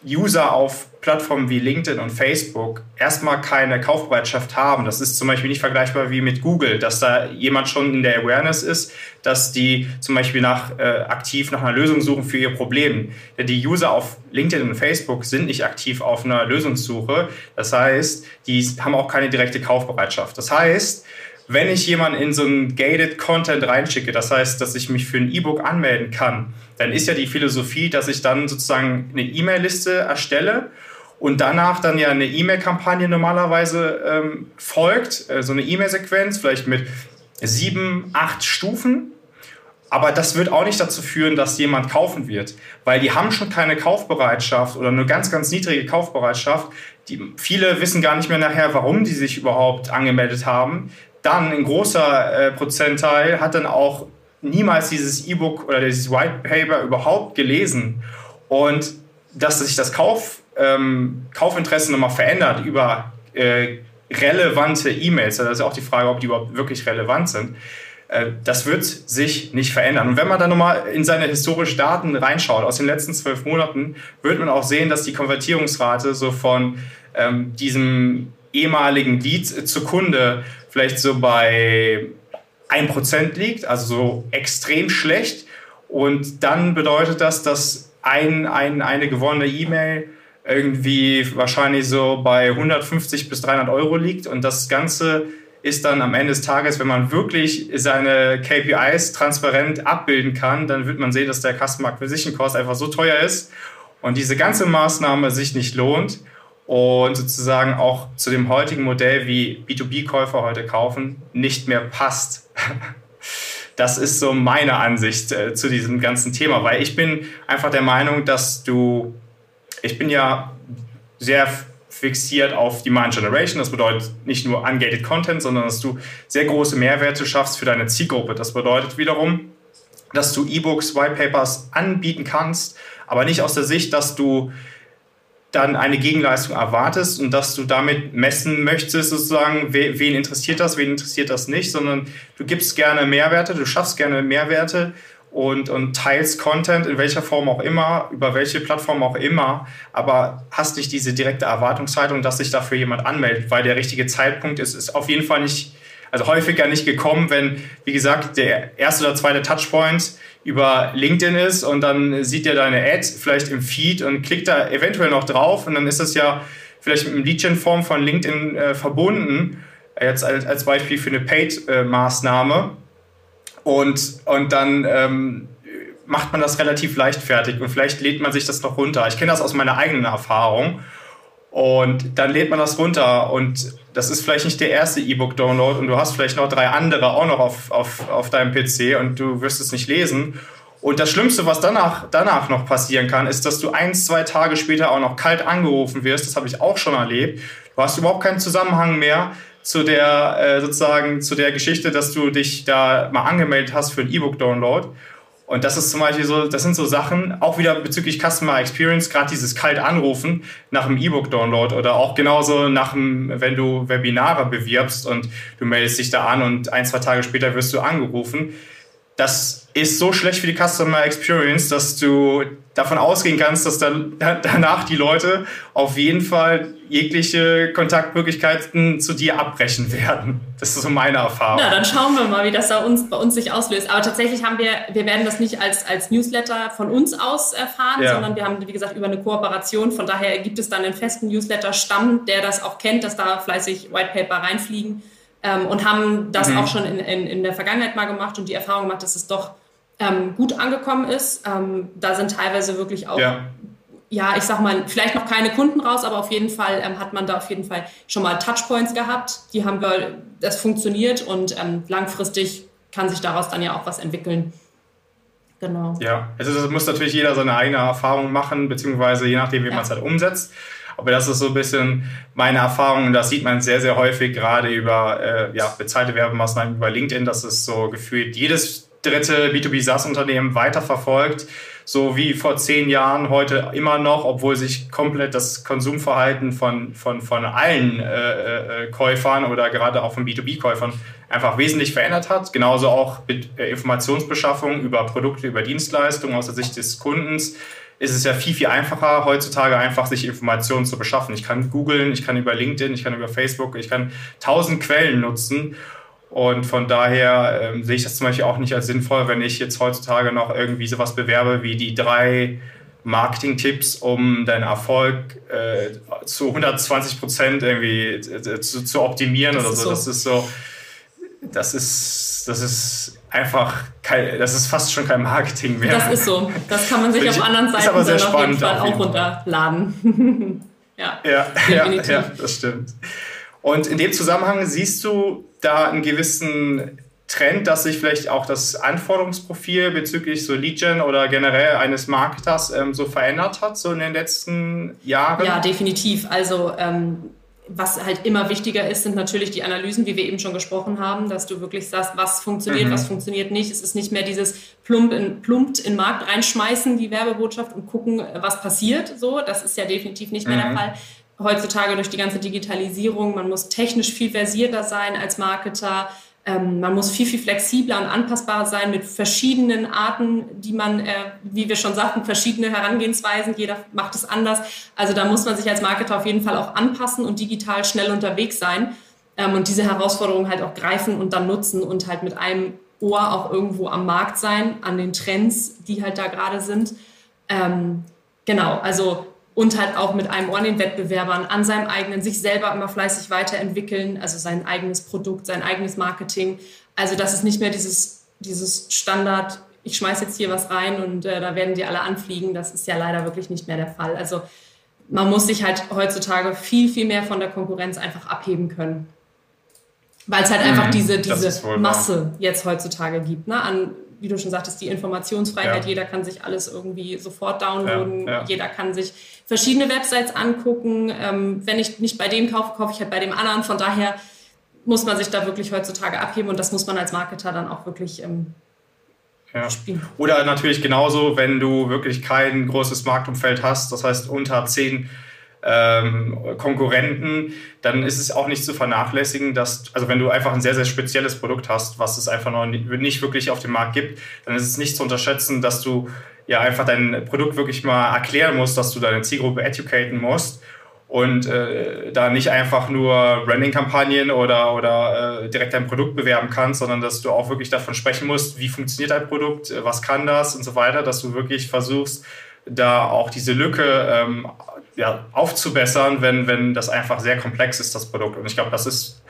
User auf Plattformen wie LinkedIn und Facebook erstmal keine Kaufbereitschaft haben. Das ist zum Beispiel nicht vergleichbar wie mit Google, dass da jemand schon in der Awareness ist, dass die zum Beispiel nach, äh, aktiv nach einer Lösung suchen für ihr Problem. Denn die User auf LinkedIn und Facebook sind nicht aktiv auf einer Lösungssuche. Das heißt, die haben auch keine direkte Kaufbereitschaft. Das heißt, wenn ich jemanden in so einen gated Content reinschicke, das heißt, dass ich mich für ein E-Book anmelden kann, dann ist ja die Philosophie, dass ich dann sozusagen eine E-Mail-Liste erstelle und danach dann ja eine E-Mail-Kampagne normalerweise ähm, folgt, äh, so eine E-Mail-Sequenz, vielleicht mit sieben, acht Stufen. Aber das wird auch nicht dazu führen, dass jemand kaufen wird, weil die haben schon keine Kaufbereitschaft oder eine ganz, ganz niedrige Kaufbereitschaft. Die, viele wissen gar nicht mehr nachher, warum die sich überhaupt angemeldet haben dann ein großer äh, Prozentteil hat dann auch niemals dieses E-Book oder dieses White Paper überhaupt gelesen. Und dass sich das Kauf, ähm, Kaufinteresse nochmal verändert über äh, relevante E-Mails, das ist auch die Frage, ob die überhaupt wirklich relevant sind, äh, das wird sich nicht verändern. Und wenn man dann nochmal in seine historischen Daten reinschaut, aus den letzten zwölf Monaten, wird man auch sehen, dass die Konvertierungsrate so von ähm, diesem ehemaligen Lead zu Kunde vielleicht so bei 1% liegt, also so extrem schlecht. Und dann bedeutet das, dass ein, ein, eine gewonnene E-Mail irgendwie wahrscheinlich so bei 150 bis 300 Euro liegt. Und das Ganze ist dann am Ende des Tages, wenn man wirklich seine KPIs transparent abbilden kann, dann wird man sehen, dass der Customer Acquisition Cost einfach so teuer ist und diese ganze Maßnahme sich nicht lohnt und sozusagen auch zu dem heutigen Modell, wie B2B-Käufer heute kaufen, nicht mehr passt. *laughs* Das ist so meine Ansicht äh, zu diesem ganzen Thema, weil ich bin einfach der Meinung, dass du, ich bin ja sehr fixiert auf Demand Generation. Das bedeutet nicht nur ungated Content, sondern dass du sehr große Mehrwerte schaffst für deine Zielgruppe. Das bedeutet wiederum, dass du E-Books, White Papers anbieten kannst, aber nicht aus der Sicht, dass du dann eine Gegenleistung erwartest und dass du damit messen möchtest, sozusagen, wen interessiert das, wen interessiert das nicht, sondern du gibst gerne Mehrwerte, du schaffst gerne Mehrwerte und, und teilst Content in welcher Form auch immer, über welche Plattform auch immer, aber hast nicht diese direkte Erwartungshaltung, dass sich dafür jemand anmeldet, weil der richtige Zeitpunkt ist, ist auf jeden Fall nicht, also häufiger nicht gekommen, wenn, wie gesagt, der erste oder zweite Touchpoint über LinkedIn ist und dann sieht er deine Ad vielleicht im Feed und klickt da eventuell noch drauf und dann ist das ja vielleicht mit einem Lead-Gen-Form von LinkedIn äh, verbunden, jetzt als, als Beispiel für eine Paid-Maßnahme. und, und dann ähm, macht man das relativ leichtfertig und vielleicht lädt man sich das noch runter. Ich kenne das aus meiner eigenen Erfahrung. Und dann lädt man das runter und das ist vielleicht nicht der erste E-Book-Download und du hast vielleicht noch drei andere auch noch auf, auf, auf deinem PC und du wirst es nicht lesen. Und das Schlimmste, was danach, danach noch passieren kann, ist, dass du ein, zwei Tage später auch noch kalt angerufen wirst. Das habe ich auch schon erlebt. Du hast überhaupt keinen Zusammenhang mehr zu der, äh, sozusagen, zu der Geschichte, dass du dich da mal angemeldet hast für ein E-Book-Download. Und das ist zum Beispiel so, das sind so Sachen, auch wieder bezüglich Customer Experience, gerade dieses kalt anrufen nach einem E-Book-Download oder auch genauso nach dem, wenn du Webinare bewirbst und du meldest dich da an und ein, zwei Tage später wirst du angerufen. Das ist so schlecht für die Customer Experience, dass du davon ausgehen kannst, dass dann danach die Leute auf jeden Fall jegliche Kontaktmöglichkeiten zu dir abbrechen werden. Das ist so meine Erfahrung. Na, dann schauen wir mal, wie das da uns, bei uns sich auslöst. Aber tatsächlich haben wir, wir werden das nicht als, als Newsletter von uns aus erfahren, ja. sondern wir haben, wie gesagt, über eine Kooperation. Von daher gibt es dann einen festen Newsletter-Stamm, der das auch kennt, dass da fleißig White Paper reinfliegen. Ähm, und haben das mhm. auch schon in, in, in der Vergangenheit mal gemacht und die Erfahrung gemacht, dass es doch ähm, gut angekommen ist. Ähm, da sind teilweise wirklich auch, ja. ja. ich sag mal, vielleicht noch keine Kunden raus, aber auf jeden Fall ähm, hat man da auf jeden Fall schon mal Touchpoints gehabt. Die haben wir, das funktioniert und ähm, langfristig kann sich daraus dann ja auch was entwickeln. Genau. Ja, also das muss natürlich jeder seine eigene Erfahrung machen, beziehungsweise je nachdem, wie ja. man es halt umsetzt. Aber das ist so ein bisschen meine Erfahrung und das sieht man sehr, sehr häufig gerade über äh, ja, bezahlte Werbemaßnahmen über LinkedIn, dass es so gefühlt jedes dritte B2B SaaS-Unternehmen weiterverfolgt, so wie vor zehn Jahren heute immer noch, obwohl sich komplett das Konsumverhalten von, von, von allen äh, äh, Käufern oder gerade auch von B2B-Käufern einfach wesentlich verändert hat. Genauso auch mit äh, Informationsbeschaffung über Produkte, über Dienstleistungen aus der Sicht des Kundens ist es ja viel, viel einfacher, heutzutage einfach sich Informationen zu beschaffen. Ich kann googeln, ich kann über LinkedIn, ich kann über Facebook, ich kann tausend Quellen nutzen. Und von daher ähm, sehe ich das zum Beispiel auch nicht als sinnvoll, wenn ich jetzt heutzutage noch irgendwie sowas bewerbe wie die drei Marketing-Tipps, um deinen Erfolg äh, zu 120 Prozent irgendwie äh, zu, zu optimieren das oder so. so. Das ist so, das ist, das ist einfach, kein, das ist fast schon kein Marketing mehr. Das ist so. Das kann man sich auf anderen Seiten aber sehr auf jeden Fall auch runterladen. *laughs* ja, ja, ja, ja, das stimmt. Und in dem Zusammenhang siehst du da einen gewissen Trend, dass sich vielleicht auch das Anforderungsprofil bezüglich so Lead-Gen oder generell eines Marketers ähm, so verändert hat, so in den letzten Jahren? Ja, definitiv. Also ähm, was halt immer wichtiger ist, sind natürlich die Analysen, wie wir eben schon gesprochen haben, dass du wirklich sagst, was funktioniert, mhm. was funktioniert nicht. Es ist nicht mehr dieses plump in, plumpt in den Markt reinschmeißen, die Werbebotschaft und gucken, was passiert. So, das ist ja definitiv nicht mehr mhm. der Fall. Heutzutage durch die ganze Digitalisierung, man muss technisch viel versierter sein als Marketer. Ähm, man muss viel, viel flexibler und anpassbarer sein mit verschiedenen Arten, die man, äh, wie wir schon sagten, verschiedene Herangehensweisen. Jeder macht es anders. Also da muss man sich als Marketer auf jeden Fall auch anpassen und digital schnell unterwegs sein ähm, und diese Herausforderungen halt auch greifen und dann nutzen und halt mit einem Ohr auch irgendwo am Markt sein, an den Trends, die halt da gerade sind. Ähm, genau, also und halt auch mit einem Ohr an den Wettbewerbern, an seinem eigenen, sich selber immer fleißig weiterentwickeln, also sein eigenes Produkt, sein eigenes Marketing. Also das ist nicht mehr dieses, dieses Standard, ich schmeiße jetzt hier was rein und äh, da werden die alle anfliegen. Das ist ja leider wirklich nicht mehr der Fall. Also man muss sich halt heutzutage viel, viel mehr von der Konkurrenz einfach abheben können. Weil es halt einfach mhm. diese, diese Masse jetzt heutzutage gibt, ne? an wie du schon sagtest, die Informationsfreiheit. Ja. Jeder kann sich alles irgendwie sofort downloaden. Ja, ja. Jeder kann sich verschiedene Websites angucken. Ähm, wenn ich nicht bei dem kaufe, kaufe ich halt bei dem anderen. Von daher muss man sich da wirklich heutzutage abheben und das muss man als Marketer dann auch wirklich ähm, ja. spielen. Oder natürlich genauso, wenn du wirklich kein großes Marktumfeld hast, das heißt unter zehn ähm, Konkurrenten, dann ist es auch nicht zu vernachlässigen, dass, also wenn du einfach ein sehr, sehr spezielles Produkt hast, was es einfach noch nicht wirklich auf dem Markt gibt, dann ist es nicht zu unterschätzen, dass du ja einfach dein Produkt wirklich mal erklären musst, dass du deine Zielgruppe educaten musst und äh, da nicht einfach nur Branding-Kampagnen oder, oder äh, direkt dein Produkt bewerben kannst, sondern dass du auch wirklich davon sprechen musst, wie funktioniert dein Produkt, was kann das und so weiter, dass du wirklich versuchst, da auch diese Lücke ähm, ja, aufzubessern, wenn, wenn das einfach sehr komplex ist, das Produkt. Und ich glaube, das ist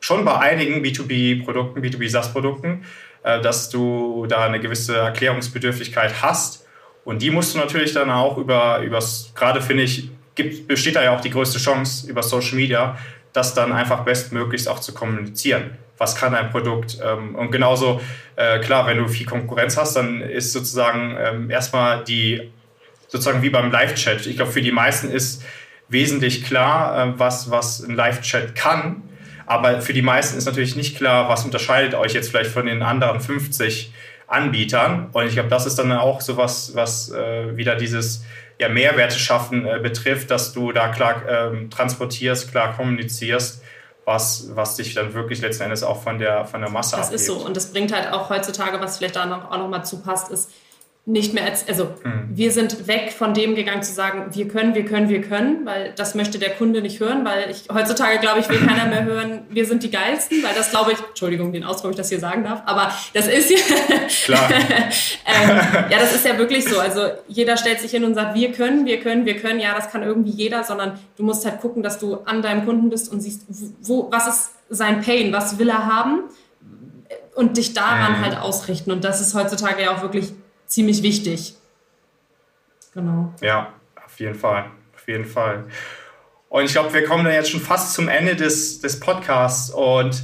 schon bei einigen B2B-Produkten, B2B-SaaS-Produkten, äh, dass du da eine gewisse Erklärungsbedürftigkeit hast. Und die musst du natürlich dann auch über, übers, gerade finde ich, gibt, besteht da ja auch die größte Chance über Social Media, das dann einfach bestmöglichst auch zu kommunizieren. Was kann ein Produkt? Ähm, und genauso, äh, klar, wenn du viel Konkurrenz hast, dann ist sozusagen ähm, erstmal die sozusagen wie beim Live-Chat. Ich glaube, für die meisten ist wesentlich klar, äh, was, was ein Live-Chat kann. Aber für die meisten ist natürlich nicht klar, was unterscheidet euch jetzt vielleicht von den anderen 50 Anbietern. Und ich glaube, das ist dann auch so was, was äh, wieder dieses ja, Mehrwerte schaffen äh, betrifft, dass du da klar ähm, transportierst, klar kommunizierst, was, was dich dann wirklich letzten Endes auch von der, von der Masse Das abhebt. ist so. Und das bringt halt auch heutzutage, was vielleicht da noch, auch noch mal zupasst, ist, nicht mehr, als, also mhm. wir sind weg von dem gegangen zu sagen, wir können, wir können, wir können, weil das möchte der Kunde nicht hören, weil ich heutzutage glaube ich, will keiner mehr hören, wir sind die geilsten, weil das glaube ich, Entschuldigung, den Ausdruck, ich das hier sagen darf, aber das ist ja, *laughs* Klar. *laughs* ähm, ja, das ist ja wirklich so. Also jeder stellt sich hin und sagt, wir können, wir können, wir können, ja, das kann irgendwie jeder, sondern du musst halt gucken, dass du an deinem Kunden bist und siehst, wo, was ist sein Pain, was will er haben und dich daran mhm. halt ausrichten. Und das ist heutzutage ja auch wirklich ziemlich wichtig. Genau. Ja, auf jeden Fall. Auf jeden Fall. Und ich glaube, wir kommen dann jetzt schon fast zum Ende des, des Podcasts und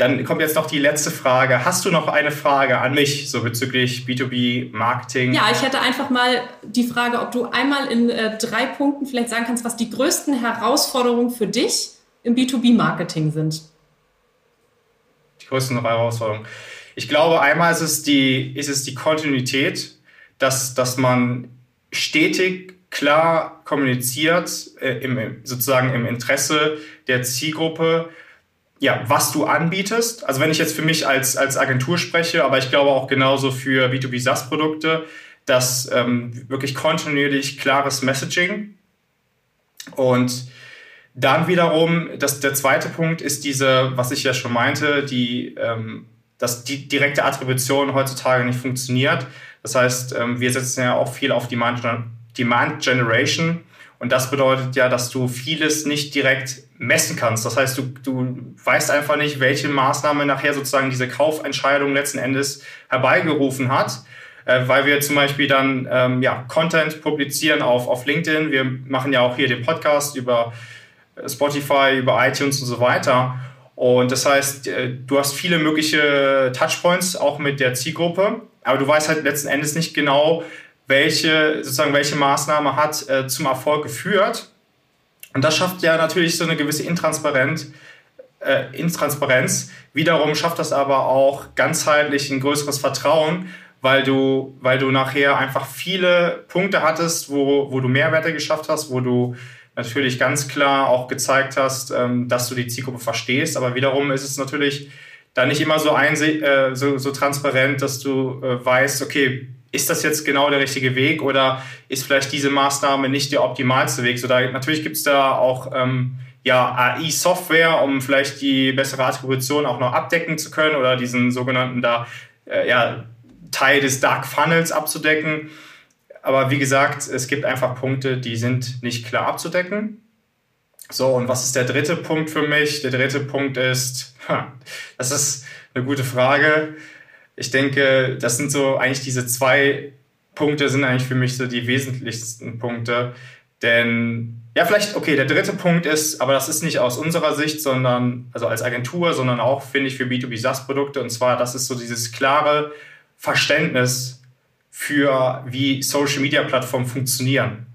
dann kommt jetzt noch die letzte Frage. Hast du noch eine Frage an mich, so bezüglich B2B-Marketing? Ja, ich hätte einfach mal die Frage, ob du einmal in äh, drei Punkten vielleicht sagen kannst, was die größten Herausforderungen für dich im B2B-Marketing sind. Die größten Herausforderungen. Ich glaube, einmal ist es die, ist es die Kontinuität, dass, dass man stetig klar kommuniziert, äh, im, sozusagen im Interesse der Zielgruppe, ja, was du anbietest. Also wenn ich jetzt für mich als, als Agentur spreche, aber ich glaube auch genauso für B2B SaaS-Produkte, dass ähm, wirklich kontinuierlich klares Messaging und dann wiederum, das, der zweite Punkt ist diese, was ich ja schon meinte, die, ähm, dass die direkte Attribution heutzutage nicht funktioniert. Das heißt, ähm, wir setzen ja auch viel auf Demand, Demand Generation. Und das bedeutet ja, dass du vieles nicht direkt messen kannst. Das heißt, du, du weißt einfach nicht, welche Maßnahme nachher sozusagen diese Kaufentscheidung letzten Endes herbeigerufen hat. Äh, weil wir zum Beispiel dann ähm, ja, Content publizieren auf, auf LinkedIn. Wir machen ja auch hier den Podcast über Spotify, über iTunes und so weiter. Und das heißt, äh, du hast viele mögliche Touchpoints auch mit der Zielgruppe, aber du weißt halt letzten Endes nicht genau, welche, sozusagen, welche Maßnahme hat äh, zum Erfolg geführt. Und das schafft ja natürlich so eine gewisse Intransparenz. Äh, Intransparenz. Wiederum schafft das aber auch ganzheitlich ein größeres Vertrauen, weil du, weil du nachher einfach viele Punkte hattest, wo, wo du Mehrwerte geschafft hast, wo du natürlich ganz klar auch gezeigt hast, ähm, dass du die Zielgruppe verstehst. Aber wiederum ist es natürlich da nicht immer so, äh, so, so transparent, dass du äh, weißt, okay, ist das jetzt genau der richtige Weg oder ist vielleicht diese Maßnahme nicht der optimalste Weg? So, da, natürlich gibt es da auch ähm, ja, AI-Software, um vielleicht die bessere Attribution auch noch abdecken zu können oder diesen sogenannten da, äh, ja, Teil des Dark Funnels abzudecken. Aber wie gesagt, es gibt einfach Punkte, die sind nicht klar abzudecken. So, und was ist der dritte Punkt für mich? Der dritte Punkt ist, das ist eine gute Frage. Ich denke, das sind so eigentlich diese zwei Punkte sind eigentlich für mich so die wesentlichsten Punkte. Denn, ja, vielleicht, okay, der dritte Punkt ist, aber das ist nicht aus unserer Sicht, sondern, also als Agentur, sondern auch, finde ich, für B2B SaaS-Produkte. Und zwar, das ist so dieses klare Verständnis für wie Social Media Plattformen funktionieren.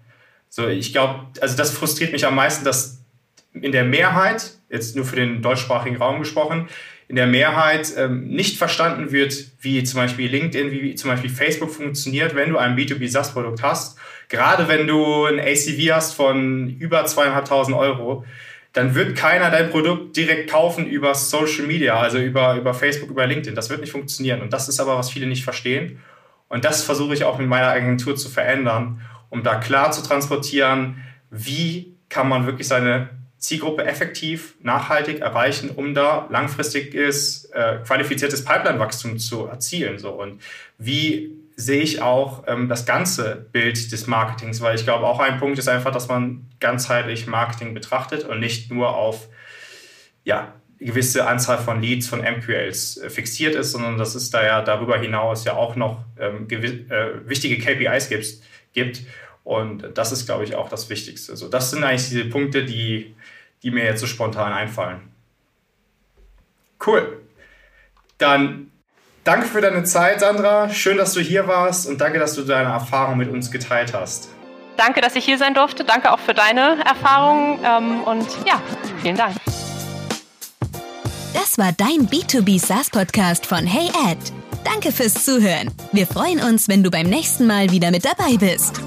So, ich glaube, also das frustriert mich am meisten, dass in der Mehrheit, jetzt nur für den deutschsprachigen Raum gesprochen, in der Mehrheit ähm, nicht verstanden wird, wie zum Beispiel LinkedIn, wie zum Beispiel Facebook funktioniert, wenn du ein B2B SaaS-Produkt hast. Gerade wenn du ein ACV hast von über zweieinhalbtausend Euro, dann wird keiner dein Produkt direkt kaufen über Social Media, also über, über Facebook, über LinkedIn. Das wird nicht funktionieren. Und das ist aber, was viele nicht verstehen. Und das versuche ich auch mit meiner Agentur zu verändern, um da klar zu transportieren, wie kann man wirklich seine Zielgruppe effektiv, nachhaltig erreichen, um da langfristiges, äh, qualifiziertes Pipeline-Wachstum zu erzielen. So. Und wie sehe ich auch ähm, das ganze Bild des Marketings, weil ich glaube, auch ein Punkt ist einfach, dass man ganzheitlich Marketing betrachtet und nicht nur auf ja, gewisse Anzahl von Leads, von MQLs äh, fixiert ist, sondern dass es da ja darüber hinaus ja auch noch ähm, äh, wichtige KPIs gibt, gibt. Und das ist, glaube ich, auch das Wichtigste. Also das sind eigentlich diese Punkte, die, die mir jetzt so spontan einfallen. Cool. Dann danke für deine Zeit, Sandra. Schön, dass du hier warst und danke, dass du deine Erfahrung mit uns geteilt hast. Danke, dass ich hier sein durfte. Danke auch für deine Erfahrungen. Ähm, und ja, vielen Dank. Das war dein B2B SaaS Podcast von Hey Ed. Danke fürs Zuhören. Wir freuen uns, wenn du beim nächsten Mal wieder mit dabei bist.